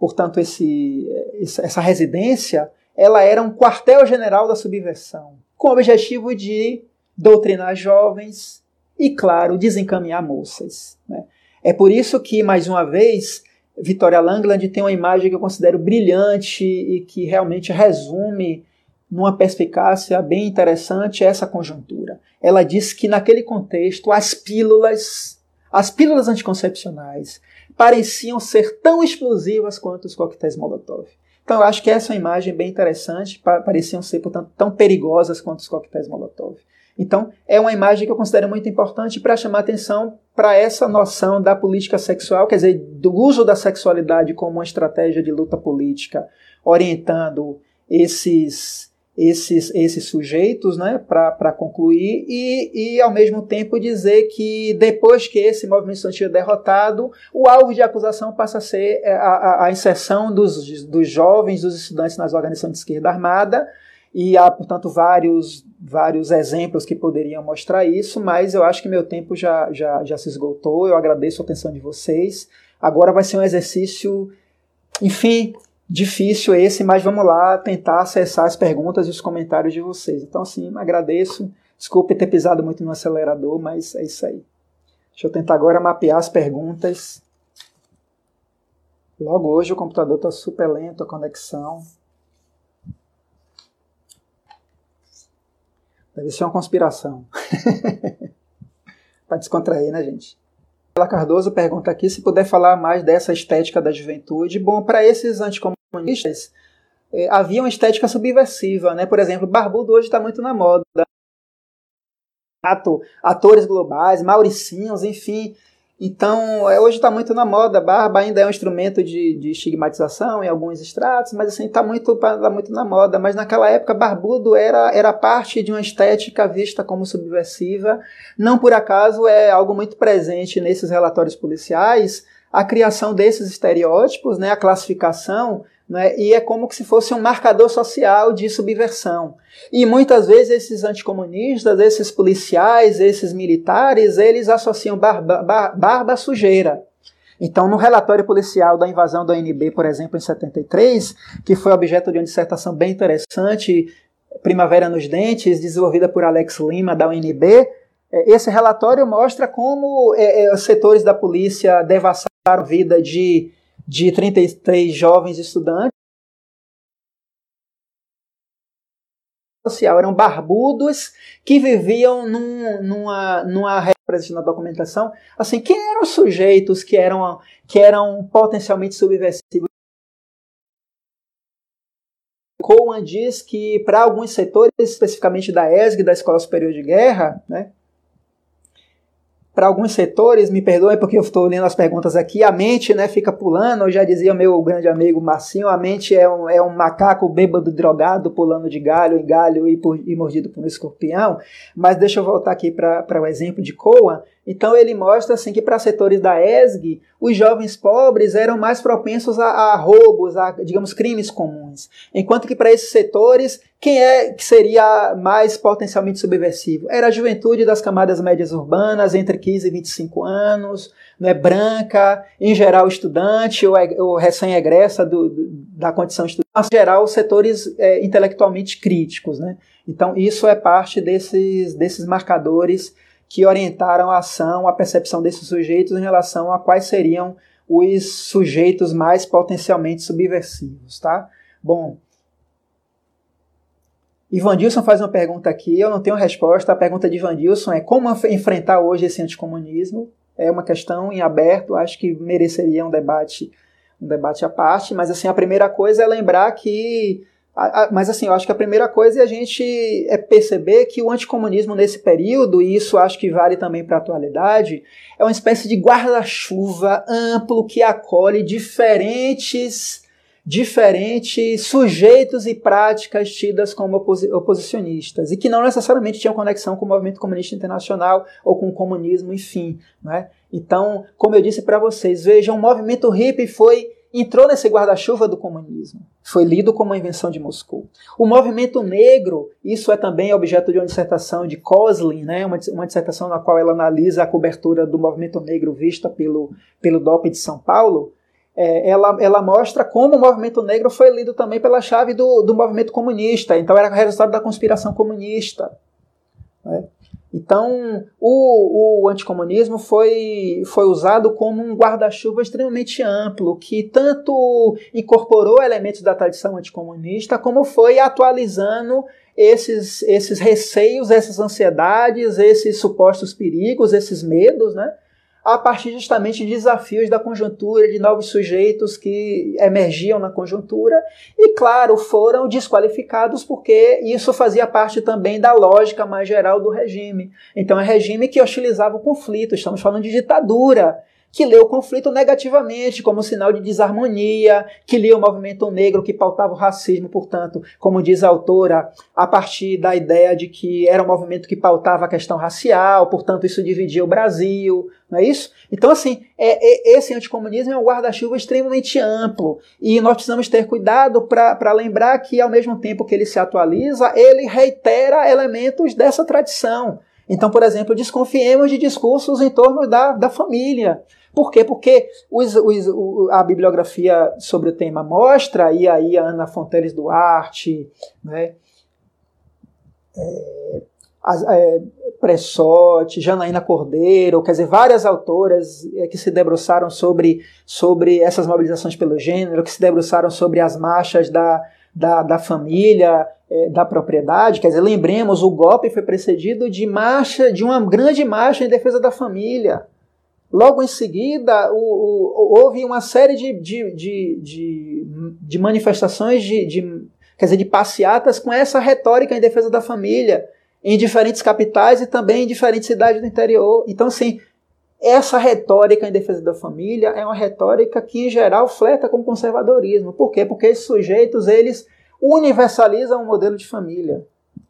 portanto, esse, essa residência, ela era um quartel-general da subversão, com o objetivo de doutrinar jovens e, claro, desencaminhar moças. Né? É por isso que, mais uma vez, Vitória Langland tem uma imagem que eu considero brilhante e que realmente resume, numa perspicácia bem interessante, essa conjuntura. Ela diz que, naquele contexto, as pílulas, as pílulas anticoncepcionais, pareciam ser tão explosivas quanto os coquetéis Molotov. Então eu acho que essa é uma imagem bem interessante, pareciam ser, portanto, tão perigosas quanto os coquetéis Molotov. Então, é uma imagem que eu considero muito importante para chamar atenção para essa noção da política sexual, quer dizer, do uso da sexualidade como uma estratégia de luta política, orientando esses esses, esses sujeitos né, para concluir e, e, ao mesmo tempo, dizer que depois que esse movimento estudantil é derrotado, o alvo de acusação passa a ser é, a, a, a inserção dos, dos jovens, dos estudantes nas organizações de esquerda armada, e há, portanto, vários, vários exemplos que poderiam mostrar isso, mas eu acho que meu tempo já, já, já se esgotou. Eu agradeço a atenção de vocês. Agora vai ser um exercício, enfim, difícil esse, mas vamos lá tentar acessar as perguntas e os comentários de vocês. Então, assim, agradeço. Desculpe ter pisado muito no acelerador, mas é isso aí. Deixa eu tentar agora mapear as perguntas. Logo hoje o computador está super lento, a conexão. Deve ser uma conspiração. Para descontrair, né, gente? Ela Cardoso pergunta aqui se puder falar mais dessa estética da juventude. Bom, para esses anticomunistas, eh, havia uma estética subversiva, né? Por exemplo, Barbudo hoje está muito na moda. Atores globais, Mauricinhos, enfim. Então, é, hoje está muito na moda, barba ainda é um instrumento de, de estigmatização em alguns estratos, mas assim, está muito, tá muito na moda. Mas naquela época, barbudo era, era parte de uma estética vista como subversiva. Não por acaso é algo muito presente nesses relatórios policiais, a criação desses estereótipos, né, a classificação né? e é como se fosse um marcador social de subversão. E muitas vezes esses anticomunistas, esses policiais, esses militares, eles associam barba, bar, barba sujeira. Então, no relatório policial da invasão da UNB, por exemplo, em 73, que foi objeto de uma dissertação bem interessante, Primavera nos Dentes, desenvolvida por Alex Lima, da UNB, é, esse relatório mostra como é, é, setores da polícia devassaram a vida de de 33 jovens estudantes social, eram barbudos que viviam num, numa, numa representação na documentação, assim, quem eram os sujeitos que eram, que eram potencialmente subversivos? Cohen diz que para alguns setores, especificamente da ESG, da Escola Superior de Guerra, né, para alguns setores, me perdoem porque eu estou lendo as perguntas aqui, a mente né, fica pulando, eu já dizia meu grande amigo Marcinho, a mente é um, é um macaco bêbado drogado pulando de galho em galho e, por, e mordido por um escorpião, mas deixa eu voltar aqui para o exemplo de Coan, então ele mostra assim que para setores da ESG, os jovens pobres eram mais propensos a, a roubos, a digamos crimes comuns, enquanto que para esses setores quem é que seria mais potencialmente subversivo? Era a juventude das camadas médias urbanas, entre 15 e 25 anos, não é branca, em geral estudante ou, ou recém-egressa da condição estudante, em geral setores é, intelectualmente críticos. Né? Então isso é parte desses, desses marcadores que orientaram a ação, a percepção desses sujeitos em relação a quais seriam os sujeitos mais potencialmente subversivos. Tá? Bom, Ivandilson faz uma pergunta aqui, eu não tenho resposta. A pergunta de Ivandilson é como enfrentar hoje esse anticomunismo? É uma questão em aberto, acho que mereceria um debate, um debate à parte, mas assim, a primeira coisa é lembrar que mas assim, eu acho que a primeira coisa é a gente é perceber que o anticomunismo nesse período, e isso acho que vale também para a atualidade, é uma espécie de guarda-chuva amplo que acolhe diferentes diferentes sujeitos e práticas tidas como oposi oposicionistas e que não necessariamente tinham conexão com o movimento comunista internacional ou com o comunismo, enfim. Né? Então, como eu disse para vocês, vejam, o movimento hippie foi entrou nesse guarda-chuva do comunismo. Foi lido como uma invenção de Moscou. O movimento negro, isso é também objeto de uma dissertação de Coslin, né? uma, uma dissertação na qual ela analisa a cobertura do movimento negro vista pelo, pelo DOP de São Paulo é, ela, ela mostra como o movimento negro foi lido também pela chave do, do movimento comunista. Então era resultado da conspiração comunista. Então o, o anticomunismo foi, foi usado como um guarda-chuva extremamente amplo, que tanto incorporou elementos da tradição anticomunista, como foi atualizando esses, esses receios, essas ansiedades, esses supostos perigos, esses medos, né? A partir justamente de desafios da conjuntura, de novos sujeitos que emergiam na conjuntura e, claro, foram desqualificados porque isso fazia parte também da lógica mais geral do regime. Então, é regime que hostilizava o conflito, estamos falando de ditadura que lê o conflito negativamente, como sinal de desarmonia, que lia o movimento negro que pautava o racismo, portanto, como diz a autora, a partir da ideia de que era um movimento que pautava a questão racial, portanto, isso dividia o Brasil, não é isso? Então, assim, é, é esse anticomunismo é um guarda-chuva extremamente amplo e nós precisamos ter cuidado para lembrar que, ao mesmo tempo que ele se atualiza, ele reitera elementos dessa tradição. Então, por exemplo, desconfiemos de discursos em torno da, da família. Por quê? Porque os, os, a bibliografia sobre o tema mostra, e aí a Ana Fonteles Duarte, né, é, é, Janaína Cordeiro, quer dizer, várias autoras é, que se debruçaram sobre, sobre essas mobilizações pelo gênero, que se debruçaram sobre as marchas da, da, da família, é, da propriedade. Quer dizer, lembremos, o golpe foi precedido de marcha, de uma grande marcha em defesa da família. Logo em seguida, o, o, houve uma série de, de, de, de, de manifestações, de, de, quer dizer, de passeatas com essa retórica em defesa da família, em diferentes capitais e também em diferentes cidades do interior. Então, assim, essa retórica em defesa da família é uma retórica que, em geral, flerta com o conservadorismo. Por quê? Porque esses sujeitos, eles universalizam o modelo de família.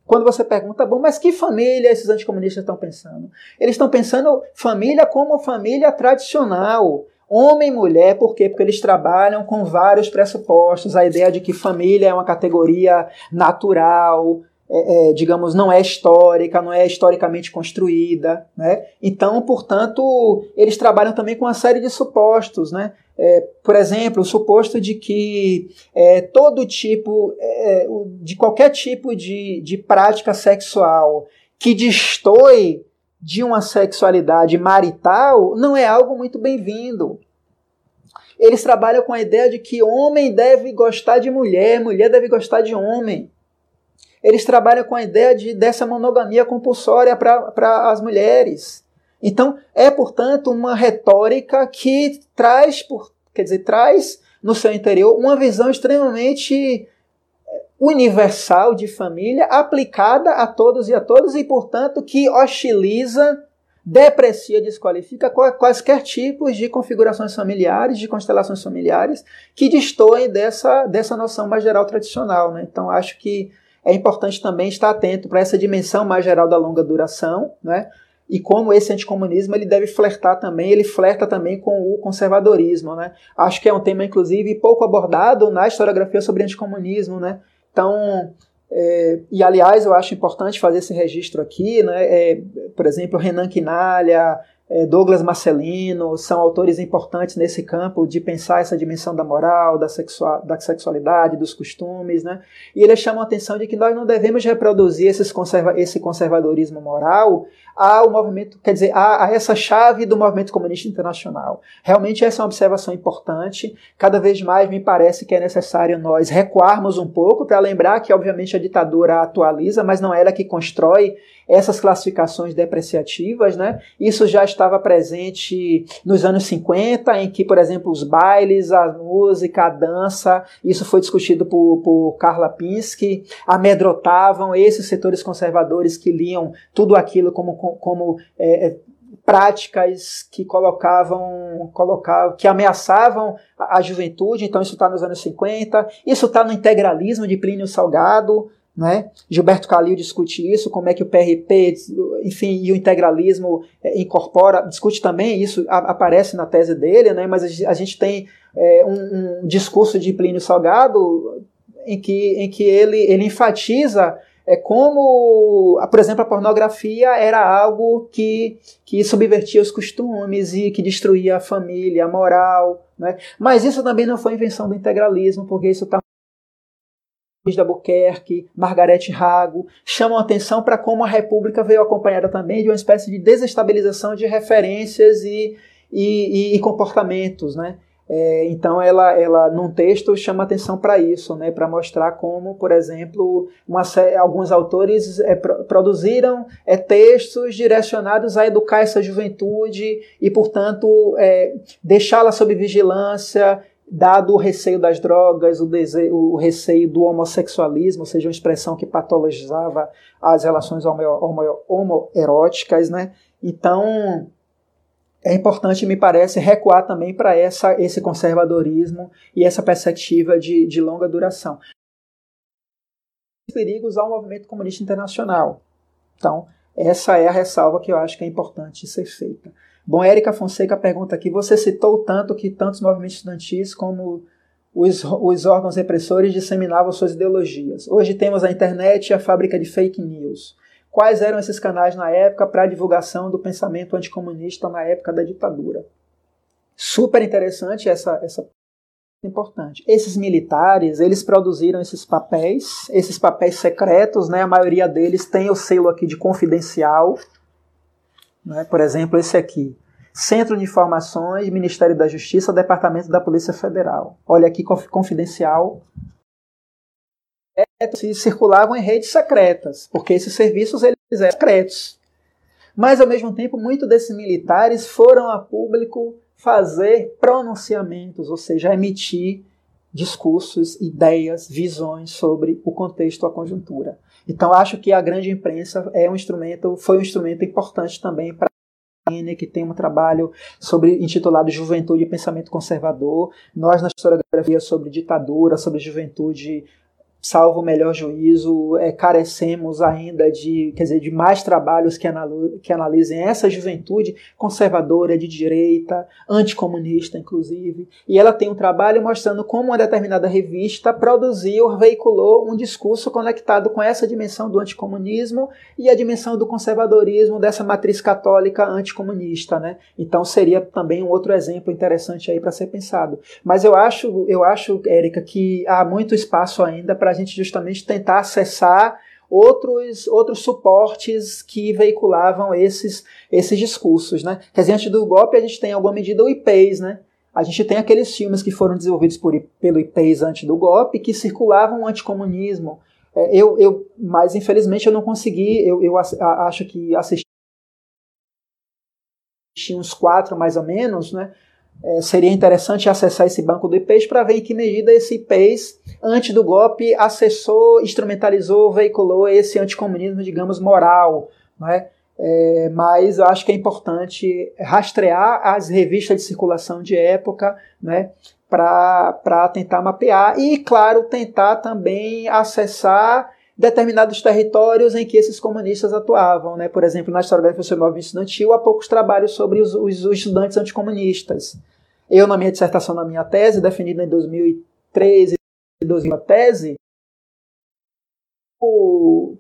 Quando você pergunta, bom, mas que família esses anticomunistas estão pensando? Eles estão pensando família como família tradicional. Homem e mulher, por quê? Porque eles trabalham com vários pressupostos. A ideia de que família é uma categoria natural, é, é, digamos, não é histórica, não é historicamente construída. Né? Então, portanto, eles trabalham também com uma série de supostos. Né? É, por exemplo, o suposto de que é, todo tipo, é, de qualquer tipo de, de prática sexual que destoie de uma sexualidade marital não é algo muito bem-vindo. Eles trabalham com a ideia de que homem deve gostar de mulher, mulher deve gostar de homem eles trabalham com a ideia de, dessa monogamia compulsória para as mulheres. Então, é, portanto, uma retórica que traz, por, quer dizer, traz no seu interior uma visão extremamente eh, universal de família, aplicada a todos e a todas, e, portanto, que hostiliza, deprecia, desqualifica quaisquer tipos de configurações familiares, de constelações familiares, que destoem dessa, dessa noção mais geral tradicional. Né? Então, acho que é importante também estar atento para essa dimensão mais geral da longa duração, né? E como esse anticomunismo ele deve flertar também, ele flerta também com o conservadorismo, né? Acho que é um tema, inclusive, pouco abordado na historiografia sobre anticomunismo, né? Então, é, e aliás, eu acho importante fazer esse registro aqui, né? É, por exemplo, Renan Quinalha, Douglas Marcelino são autores importantes nesse campo de pensar essa dimensão da moral, da, sexual, da sexualidade, dos costumes, né? E eles chamam a atenção de que nós não devemos reproduzir conserva esse conservadorismo moral ao movimento, quer dizer, a, a, essa chave do movimento comunista internacional. Realmente essa é uma observação importante. Cada vez mais me parece que é necessário nós recuarmos um pouco para lembrar que, obviamente, a ditadura atualiza, mas não é ela que constrói essas classificações depreciativas, né? Isso já estava presente nos anos 50, em que, por exemplo, os bailes, a música, a dança, isso foi discutido por, por Carla Pinsky, amedrotavam esses setores conservadores que liam tudo aquilo como, como é, é práticas que colocavam, colocavam que ameaçavam a, a juventude, então isso está nos anos 50, isso está no integralismo de Plínio Salgado, né? Gilberto Calil discute isso, como é que o PRP, enfim, e o integralismo é, incorpora, discute também isso, a, aparece na tese dele, né? mas a, a gente tem é, um, um, discurso de Plínio Salgado em que, em que ele, ele enfatiza é como, por exemplo, a pornografia era algo que, que subvertia os costumes e que destruía a família, a moral. Né? Mas isso também não foi invenção do integralismo, porque isso está de Albuquerque, Margarete Rago, chamam atenção para como a República veio acompanhada também de uma espécie de desestabilização de referências e, e, e comportamentos, né? É, então ela, ela num texto chama atenção para isso, né, para mostrar como, por exemplo, uma, alguns autores é, produziram é, textos direcionados a educar essa juventude e, portanto, é, deixá-la sob vigilância, dado o receio das drogas, o, desejo, o receio do homossexualismo, ou seja, uma expressão que patologizava as relações homoeróticas, né? Então, é importante, me parece, recuar também para esse conservadorismo e essa perspectiva de, de longa duração. Perigos ao movimento comunista internacional. Então, essa é a ressalva que eu acho que é importante ser feita. Bom, Érica Fonseca pergunta aqui: você citou tanto que tantos movimentos estudantis como os, os órgãos repressores disseminavam suas ideologias. Hoje temos a internet e a fábrica de fake news. Quais eram esses canais na época para a divulgação do pensamento anticomunista na época da ditadura? Super interessante essa, essa importante. Esses militares, eles produziram esses papéis, esses papéis secretos, né? A maioria deles tem o selo aqui de confidencial, né? Por exemplo, esse aqui. Centro de Informações, Ministério da Justiça, Departamento da Polícia Federal. Olha aqui, confidencial. Se circulavam em redes secretas, porque esses serviços eles eram secretos. Mas, ao mesmo tempo, muitos desses militares foram a público fazer pronunciamentos, ou seja, emitir discursos, ideias, visões sobre o contexto, a conjuntura. Então acho que a grande imprensa é um instrumento, foi um instrumento importante também para que tem um trabalho sobre intitulado Juventude e Pensamento Conservador. Nós, na historiografia, sobre ditadura, sobre juventude salvo o melhor juízo, é, carecemos ainda de, quer dizer, de mais trabalhos que, que analisem essa juventude conservadora, de direita, anticomunista, inclusive. E ela tem um trabalho mostrando como uma determinada revista produziu, veiculou um discurso conectado com essa dimensão do anticomunismo e a dimensão do conservadorismo dessa matriz católica anticomunista, né? Então seria também um outro exemplo interessante aí para ser pensado. Mas eu acho, eu acho, Érica, que há muito espaço ainda para a gente justamente tentar acessar outros, outros suportes que veiculavam esses, esses discursos. Né? Quer dizer, antes do golpe a gente tem em alguma medida o IPES, né? A gente tem aqueles filmes que foram desenvolvidos por, pelo IPES antes do golpe que circulavam o anticomunismo. É, eu, eu, mas infelizmente eu não consegui, eu, eu acho que assisti uns quatro mais ou menos, né? É, seria interessante acessar esse banco do IPES para ver em que medida esse IPES, antes do golpe, acessou, instrumentalizou, veiculou esse anticomunismo, digamos, moral. Não é? É, mas eu acho que é importante rastrear as revistas de circulação de época né, para tentar mapear e, claro, tentar também acessar determinados territórios em que esses comunistas atuavam. Né? Por exemplo, na história da Defesa Móvel Estudantil, há poucos trabalhos sobre os, os, os estudantes anticomunistas. Eu, na minha dissertação, na minha tese, definida em 2013 e 2000, a tese,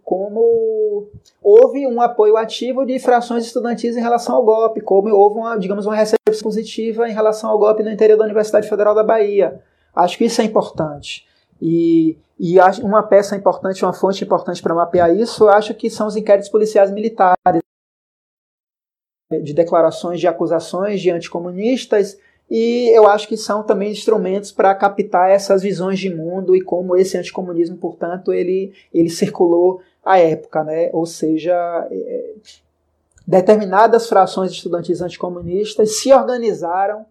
como houve um apoio ativo de frações estudantis em relação ao golpe, como houve uma, digamos, uma recepção positiva em relação ao golpe no interior da Universidade Federal da Bahia. Acho que isso é importante. E, e uma peça importante, uma fonte importante para mapear isso, acho que são os inquéritos policiais militares, de declarações de acusações de anticomunistas e eu acho que são também instrumentos para captar essas visões de mundo e como esse anticomunismo, portanto, ele, ele circulou à época, né? Ou seja, é, determinadas frações estudantis anticomunistas se organizaram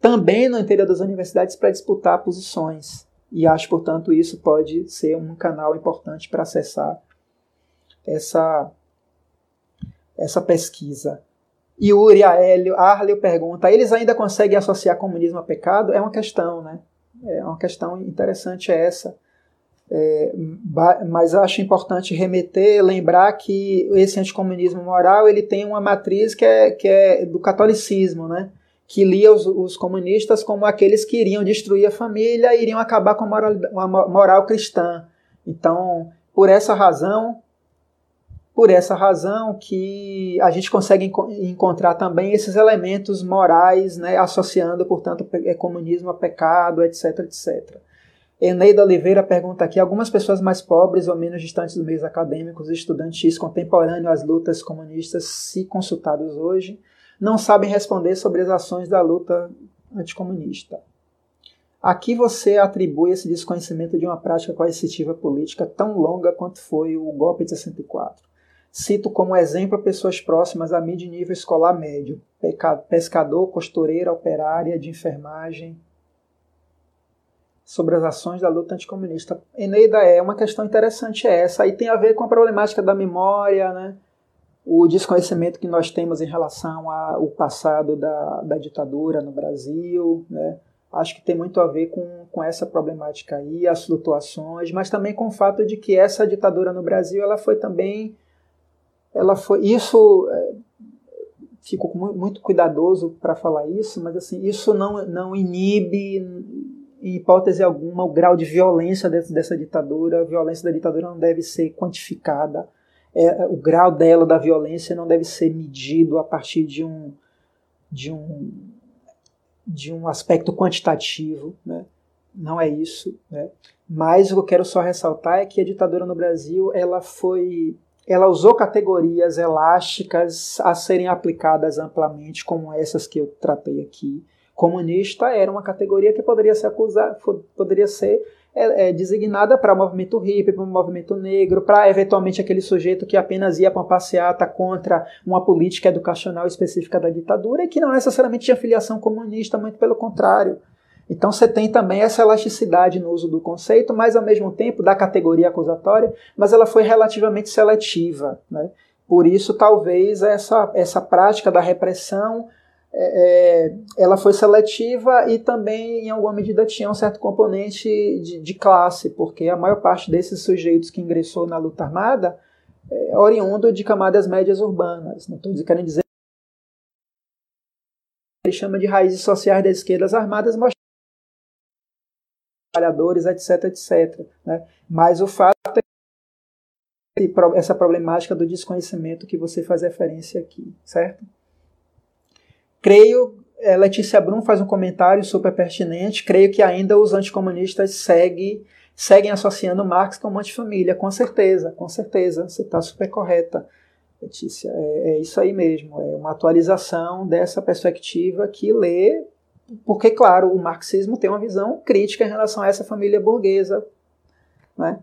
também no interior das universidades para disputar posições. E acho, portanto, isso pode ser um canal importante para acessar essa, essa pesquisa. Yuri Aélio, Arleo pergunta: eles ainda conseguem associar comunismo a pecado? É uma questão, né? É uma questão interessante essa. É, mas acho importante remeter, lembrar que esse anticomunismo moral ele tem uma matriz que é, que é do catolicismo, né? Que lia os, os, comunistas como aqueles que iriam destruir a família e iriam acabar com a moral, a moral cristã. Então, por essa razão, por essa razão que a gente consegue encontrar também esses elementos morais, né, associando, portanto, é, comunismo a pecado, etc, etc. Eneida Oliveira pergunta aqui: algumas pessoas mais pobres ou menos distantes dos meios acadêmicos estudantis contemporâneos às lutas comunistas, se consultados hoje, não sabem responder sobre as ações da luta anticomunista. Aqui você atribui esse desconhecimento de uma prática coercitiva política tão longa quanto foi o golpe de 64. Cito como exemplo pessoas próximas a mim de nível escolar médio: pescador, costureira, operária de enfermagem. Sobre as ações da luta anticomunista. Eneida, é uma questão interessante essa. Aí tem a ver com a problemática da memória, né? O desconhecimento que nós temos em relação ao passado da, da ditadura no Brasil. Né? Acho que tem muito a ver com, com essa problemática aí, as flutuações, mas também com o fato de que essa ditadura no Brasil ela foi também ela foi isso é, fico muito cuidadoso para falar isso, mas assim isso não não inibe em hipótese alguma o grau de violência dessa, dessa ditadura. A violência da ditadura não deve ser quantificada. É, o grau dela da violência não deve ser medido a partir de um de um de um aspecto quantitativo, né? Não é isso, né? Mas o que eu quero só ressaltar é que a ditadura no Brasil ela foi ela usou categorias elásticas a serem aplicadas amplamente, como essas que eu tratei aqui. Comunista era uma categoria que poderia ser acusada, poderia ser é, é, designada para o movimento hippie, para o movimento negro, para eventualmente aquele sujeito que apenas ia para uma passeata contra uma política educacional específica da ditadura e que não necessariamente tinha filiação comunista, muito pelo contrário. Então você tem também essa elasticidade no uso do conceito, mas ao mesmo tempo da categoria acusatória, mas ela foi relativamente seletiva. Né? Por isso, talvez, essa, essa prática da repressão é, é, ela foi seletiva e também, em alguma medida, tinha um certo componente de, de classe, porque a maior parte desses sujeitos que ingressou na luta armada é oriundo de camadas médias urbanas. Não estou querendo dizer ele chama de raízes sociais das esquerdas armadas, mas trabalhadores, etc, etc. Né? Mas o fato é essa problemática do desconhecimento que você faz referência aqui, certo? Creio, é, Letícia Brum faz um comentário super pertinente, creio que ainda os anticomunistas seguem, seguem associando Marx com antifamília, com certeza, com certeza, você está super correta, Letícia, é, é isso aí mesmo, é uma atualização dessa perspectiva que lê porque, claro, o marxismo tem uma visão crítica em relação a essa família burguesa. Né?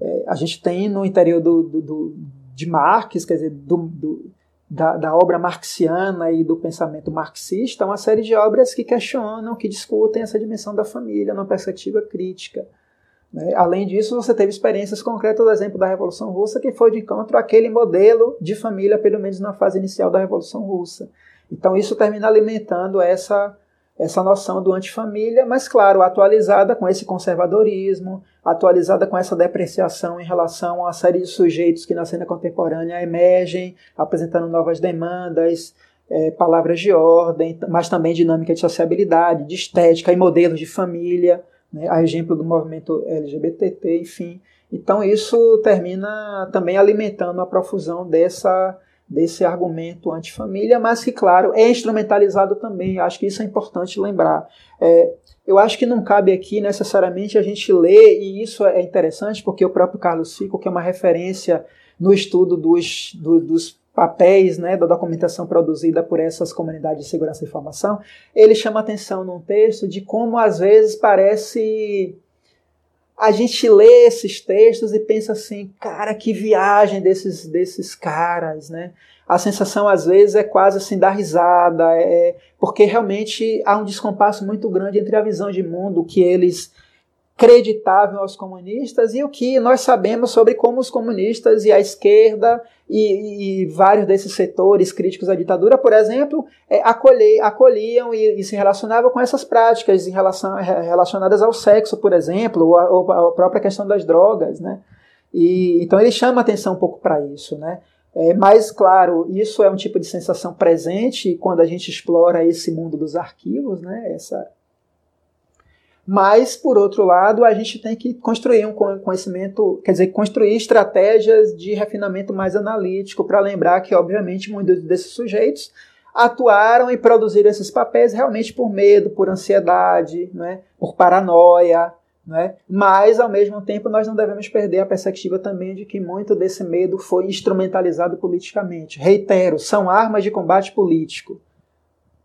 É, a gente tem no interior do, do, do de Marx, quer dizer, do, do, da, da, obra marxiana e do pensamento marxista, uma série de obras que questionam, que discutem essa dimensão da família numa perspectiva crítica. Né? Além disso, você teve experiências concretas, do exemplo da Revolução Russa, que foi de encontro àquele modelo de família, pelo menos na fase inicial da Revolução Russa. Então, isso termina alimentando essa, essa noção do antifamília, mas, claro, atualizada com esse conservadorismo, atualizada com essa depreciação em relação a uma série de sujeitos que na cena contemporânea emergem, apresentando novas demandas, é, palavras de ordem, mas também dinâmica de sociabilidade, de estética e modelos de família, né, a exemplo do movimento LGBT, enfim. Então isso termina também alimentando a profusão dessa desse argumento antifamília, mas que, claro, é instrumentalizado também. Acho que isso é importante lembrar. É, eu acho que não cabe aqui necessariamente a gente ler, e isso é interessante porque o próprio Carlos Fico, que é uma referência no estudo dos, do, dos papéis né, da documentação produzida por essas comunidades de segurança e informação, ele chama atenção num texto de como às vezes parece a gente lê esses textos e pensa assim, cara, que viagem desses, desses caras, né? A sensação às vezes é quase assim da risada, é, porque realmente há um descompasso muito grande entre a visão de mundo que eles acreditavam aos comunistas e o que nós sabemos sobre como os comunistas e a esquerda e, e vários desses setores críticos à ditadura, por exemplo, é, acolhi, acolhiam e, e, se relacionavam com essas práticas em relação, relacionadas ao sexo, por exemplo, ou a, ou a própria questão das drogas, né? E, então ele chama atenção um pouco para isso, né? É, mas, claro, isso é um tipo de sensação presente quando a gente explora esse mundo dos arquivos, né? Essa, mas, por outro lado, a gente tem que construir um conhecimento, quer dizer, construir estratégias de refinamento mais analítico para lembrar que, obviamente, muitos desses sujeitos atuaram e produziram esses papéis realmente por medo, por ansiedade, né, por paranoia, né? mas ao mesmo tempo nós não devemos perder a perspectiva também de que muito desse medo foi instrumentalizado politicamente. Reitero, são armas de combate político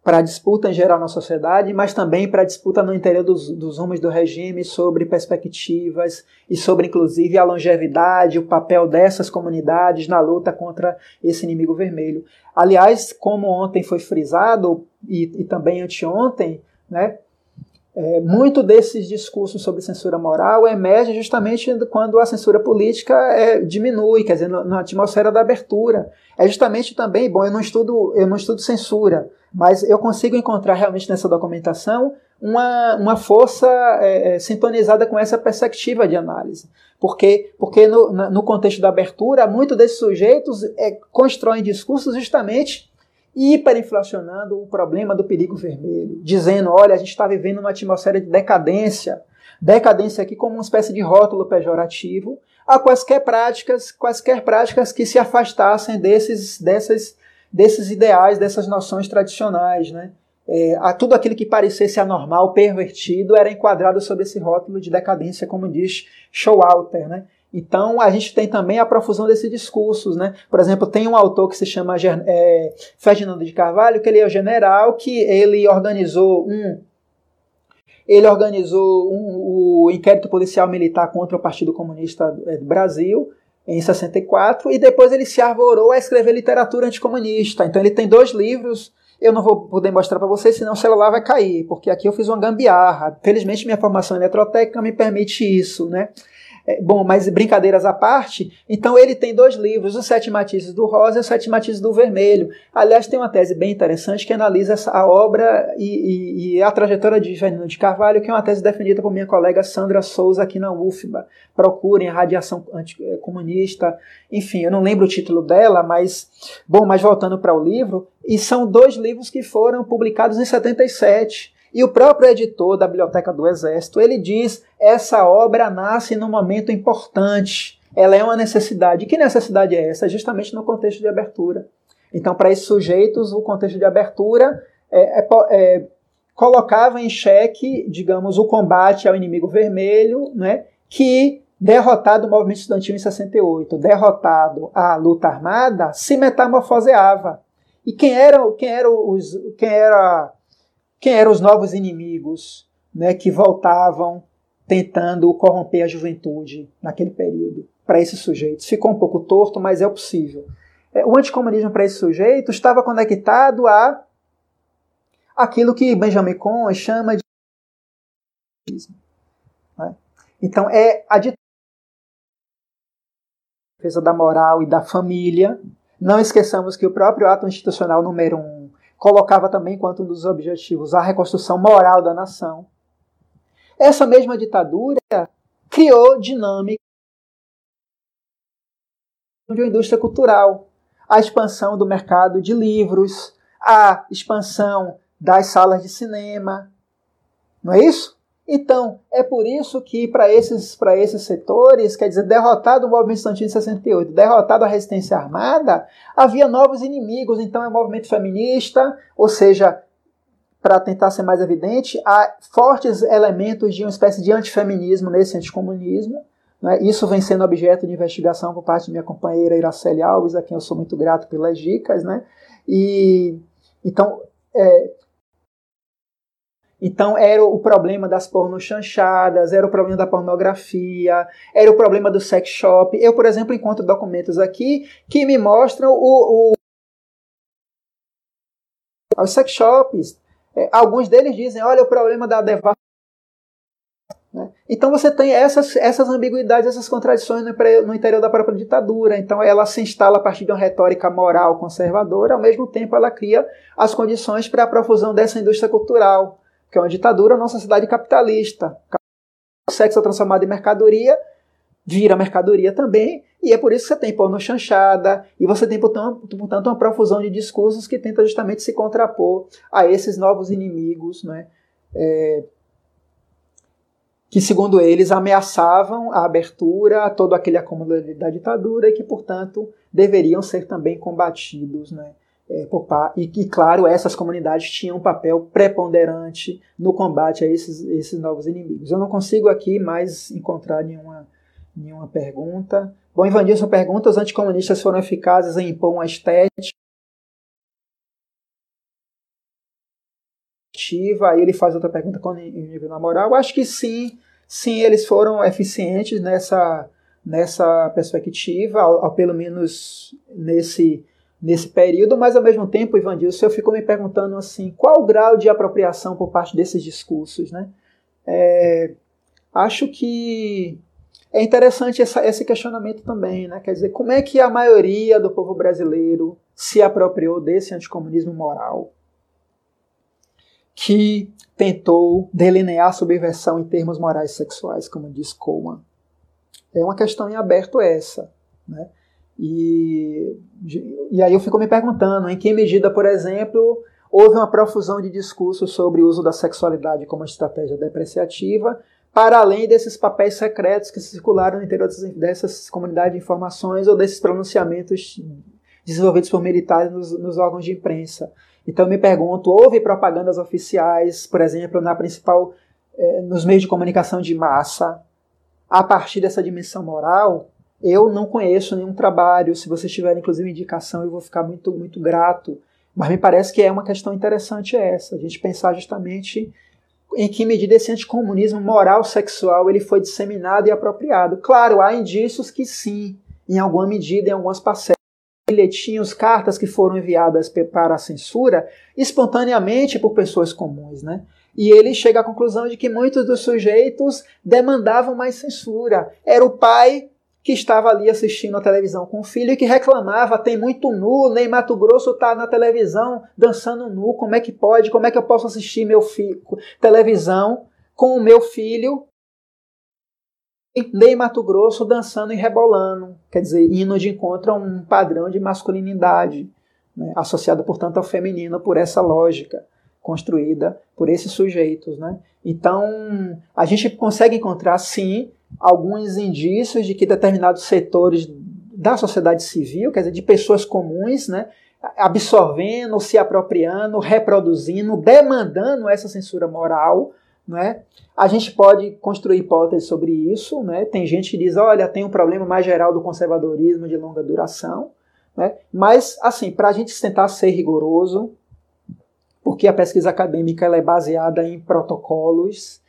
para a disputa em geral na sociedade, mas também para a disputa no interior dos, dos rumos do regime sobre perspectivas e sobre, inclusive, a longevidade, o papel dessas comunidades na luta contra esse inimigo vermelho. Aliás, como ontem foi frisado, e, e também anteontem, né, é, muito desses discursos sobre censura moral emerge justamente quando a censura política é, diminui, quer dizer, na atmosfera da abertura. É justamente também, bom, eu não estudo, eu não estudo censura, mas eu consigo encontrar realmente nessa documentação uma, uma força é, é, sintonizada com essa perspectiva de análise. Porque, porque no, no contexto da abertura, muitos desses sujeitos é, constroem discursos justamente hiperinflacionando o problema do perigo vermelho, dizendo: olha, a gente está vivendo uma atmosfera de decadência. Decadência aqui como uma espécie de rótulo pejorativo a quaisquer práticas, quaisquer práticas que se afastassem desses, dessas desses ideais, dessas noções tradicionais. Né? É, a tudo aquilo que parecesse anormal, pervertido, era enquadrado sob esse rótulo de decadência, como diz Showalter. Né? Então, a gente tem também a profusão desses discursos. Né? Por exemplo, tem um autor que se chama é, Ferdinando de Carvalho, que ele é o general, que ele organizou um ele organizou um, o inquérito policial militar contra o Partido Comunista do Brasil, em 64, e depois ele se arvorou a escrever literatura anticomunista. Então ele tem dois livros, eu não vou poder mostrar para vocês, senão o celular vai cair, porque aqui eu fiz uma gambiarra. Felizmente minha formação eletrotécnica me permite isso, né? É, bom, mas brincadeiras à parte, então ele tem dois livros, Os Sete Matizes do Rosa e Os Sete Matizes do Vermelho. Aliás, tem uma tese bem interessante que analisa a obra e, e, e, a trajetória de Fernando de Carvalho, que é uma tese defendida por minha colega Sandra Souza aqui na UFBA. Procurem a radiação anticomunista, enfim, eu não lembro o título dela, mas, bom, mas voltando para o livro, e são dois livros que foram publicados em 77. E o próprio editor da Biblioteca do Exército, ele diz: essa obra nasce num momento importante, ela é uma necessidade. Que necessidade é essa? Justamente no contexto de abertura. Então, para esses sujeitos, o contexto de abertura é, é, é, colocava em xeque, digamos, o combate ao inimigo vermelho, né, que, derrotado o movimento estudantil em 68, derrotado a luta armada, se metamorfoseava. E quem era, quem era, os, quem era quem eram os novos inimigos né, que voltavam tentando corromper a juventude naquele período para esses sujeitos. Ficou um pouco torto, mas é possível. É, o anticomunismo para esse sujeito estava conectado a aquilo que Benjamin Con chama de né? então é a defesa da moral e da família. Não esqueçamos que o próprio ato institucional número um colocava também quanto um dos objetivos a reconstrução moral da nação. Essa mesma ditadura criou dinâmica de uma indústria cultural, a expansão do mercado de livros, a expansão das salas de cinema. Não é isso? Então, é por isso que para esses, esses setores, quer dizer, derrotado o movimento estudantil em 68, derrotado a resistência armada, havia novos inimigos. Então, é o movimento feminista, ou seja, para tentar ser mais evidente, há fortes elementos de uma espécie de antifeminismo nesse anticomunismo. Né? Isso vem sendo objeto de investigação por parte de minha companheira Iraceli Alves, a quem eu sou muito grato pelas dicas. Né? E, então, é, então era o problema das pornochanchadas, era o problema da pornografia, era o problema do sex shop. Eu, por exemplo, encontro documentos aqui que me mostram o, o sex shops. É, alguns deles dizem, olha o problema da devastation. Né? Então você tem essas, essas ambiguidades, essas contradições no interior da própria ditadura. Então ela se instala a partir de uma retórica moral conservadora, ao mesmo tempo ela cria as condições para a profusão dessa indústria cultural que é uma ditadura, nossa cidade capitalista. O sexo é transformado em mercadoria, vira mercadoria também, e é por isso que você tem porno chanchada, e você tem, portanto, uma profusão de discursos que tenta justamente se contrapor a esses novos inimigos, né? É, que, segundo eles, ameaçavam a abertura a todo aquele acúmulo da ditadura e que, portanto, deveriam ser também combatidos, né? É, e, e, claro, essas comunidades tinham um papel preponderante no combate a esses, esses novos inimigos. Eu não consigo aqui mais encontrar nenhuma, nenhuma pergunta. Bom, Ivanilson pergunta: os anticomunistas foram eficazes em impor uma estética? Aí ele faz outra pergunta com nível na moral. Acho que sim, sim, eles foram eficientes nessa, nessa perspectiva, ao, ao pelo menos nesse nesse período, mas ao mesmo tempo, Ivandilson, eu fico me perguntando assim, qual o grau de apropriação por parte desses discursos, né? É, acho que é interessante essa, esse questionamento também, né? Quer dizer, como é que a maioria do povo brasileiro se apropriou desse anticomunismo moral que tentou delinear a subversão em termos morais sexuais, como diz Coleman? É uma questão em aberto essa, né? E, e aí eu fico me perguntando em que medida, por exemplo, houve uma profusão de discursos sobre o uso da sexualidade como estratégia depreciativa, para além desses papéis secretos que circularam no interior dessas, comunidades de informações ou desses pronunciamentos desenvolvidos por militares nos, nos órgãos de imprensa. Então me pergunto, houve propagandas oficiais, por exemplo, na principal, eh, nos meios de comunicação de massa, a partir dessa dimensão moral? Eu não conheço nenhum trabalho. Se vocês tiverem, inclusive, indicação, eu vou ficar muito, muito grato. Mas me parece que é uma questão interessante essa, a gente pensar justamente em que medida esse anticomunismo moral sexual ele foi disseminado e apropriado. Claro, há indícios que sim, em alguma medida, em algumas parcelas, bilhetinhos, cartas que foram enviadas para a censura espontaneamente por pessoas comuns, né? E ele chega à conclusão de que muitos dos sujeitos demandavam mais censura. Era o pai que estava ali assistindo a televisão com o filho e que reclamava: tem muito nu, nem Mato Grosso está na televisão dançando nu, como é que pode? Como é que eu posso assistir meu filho, televisão com o meu filho? Nem Mato Grosso dançando e rebolando, quer dizer, indo de encontro a um padrão de masculinidade, né, associado, portanto, ao feminino por essa lógica construída por esses sujeitos. Né? Então, a gente consegue encontrar, sim, alguns indícios de que determinados setores da sociedade civil, quer dizer, de pessoas comuns, né, absorvendo, se apropriando, reproduzindo, demandando essa censura moral, né? A gente pode construir hipóteses sobre isso, né? Tem gente que diz, olha, tem um problema mais geral do conservadorismo de longa duração, né? Mas, assim, para a gente tentar ser rigoroso, porque a pesquisa acadêmica é baseada em protocolos,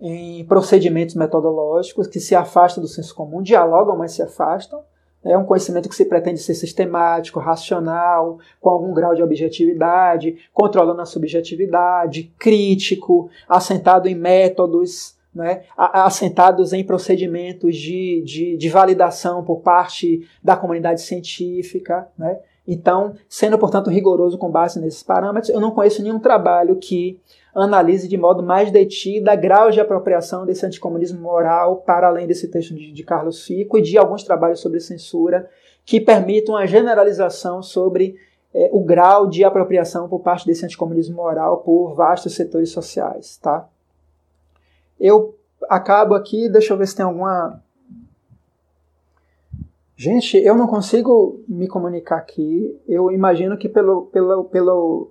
em procedimentos metodológicos que se afastam do senso comum, dialogam, mas se afastam. É um conhecimento que se pretende ser sistemático, racional, com algum grau de objetividade, controlando a subjetividade, crítico, assentado em métodos, né, assentados em procedimentos de, de, de validação por parte da comunidade científica. Né. Então, sendo, portanto, rigoroso com base nesses parâmetros, eu não conheço nenhum trabalho que analise de modo mais detida graus de apropriação desse anticomunismo moral, para além desse texto de, de Carlos Fico e de alguns trabalhos sobre censura, que permitam a generalização sobre é, o grau de apropriação por parte desse anticomunismo moral por vastos setores sociais. Tá? Eu acabo aqui, deixa eu ver se tem alguma. Gente, eu não consigo me comunicar aqui. Eu imagino que pelo, pelo, pelo,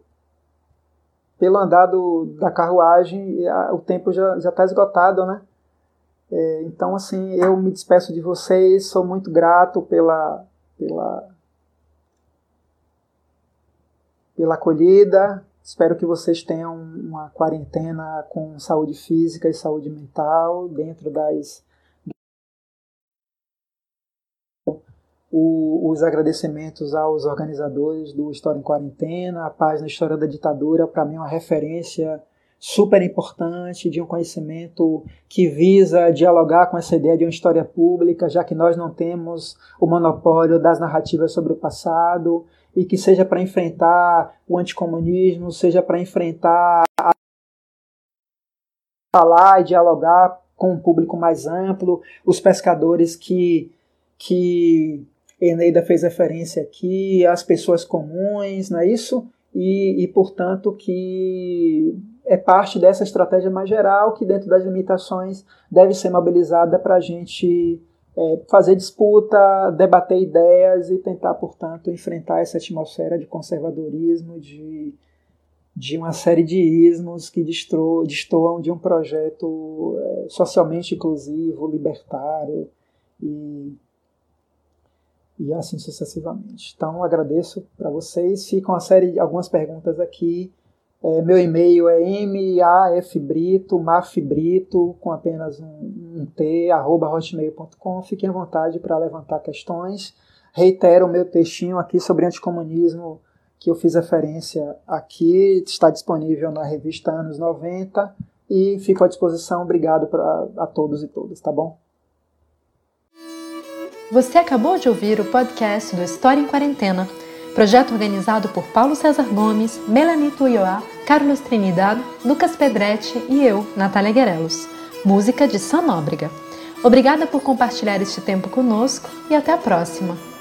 pelo andar do, da carruagem, o tempo já está esgotado, né? É, então, assim, eu me despeço de vocês, sou muito grato pela, pela, pela acolhida. Espero que vocês tenham uma quarentena com saúde física e saúde mental dentro das o, os agradecimentos aos organizadores do História em Quarentena, a página História da Ditadura, para mim é uma referência super importante de um conhecimento que visa dialogar com essa ideia de uma história pública, já que nós não temos o monopólio das narrativas sobre o passado, e que seja para enfrentar o anticomunismo, seja para enfrentar a... falar e dialogar com um público mais amplo, os pescadores que que Eneida fez referência aqui às pessoas comuns, não é isso? E, e, portanto, que é parte dessa estratégia mais geral que, dentro das limitações, deve ser mobilizada para a gente é, fazer disputa, debater ideias e tentar, portanto, enfrentar essa atmosfera de conservadorismo, de, de uma série de ismos que destoam de um projeto é, socialmente inclusivo, libertário e e assim sucessivamente. Então agradeço para vocês. Ficam uma série algumas perguntas aqui. É, meu e-mail é mafbrito, mafbrito, com apenas um, um T, arroba hotmail.com. Fiquem à vontade para levantar questões. Reitero o meu textinho aqui sobre anticomunismo que eu fiz referência aqui, está disponível na revista Anos 90 e fico à disposição. Obrigado pra, a todos e todas, tá bom? Você acabou de ouvir o podcast do História em Quarentena, projeto organizado por Paulo César Gomes, Melanie Tuioá, Carlos Trinidad, Lucas Pedretti e eu, Natália Guerelos. Música de Sam Nóbrega. Obrigada por compartilhar este tempo conosco e até a próxima!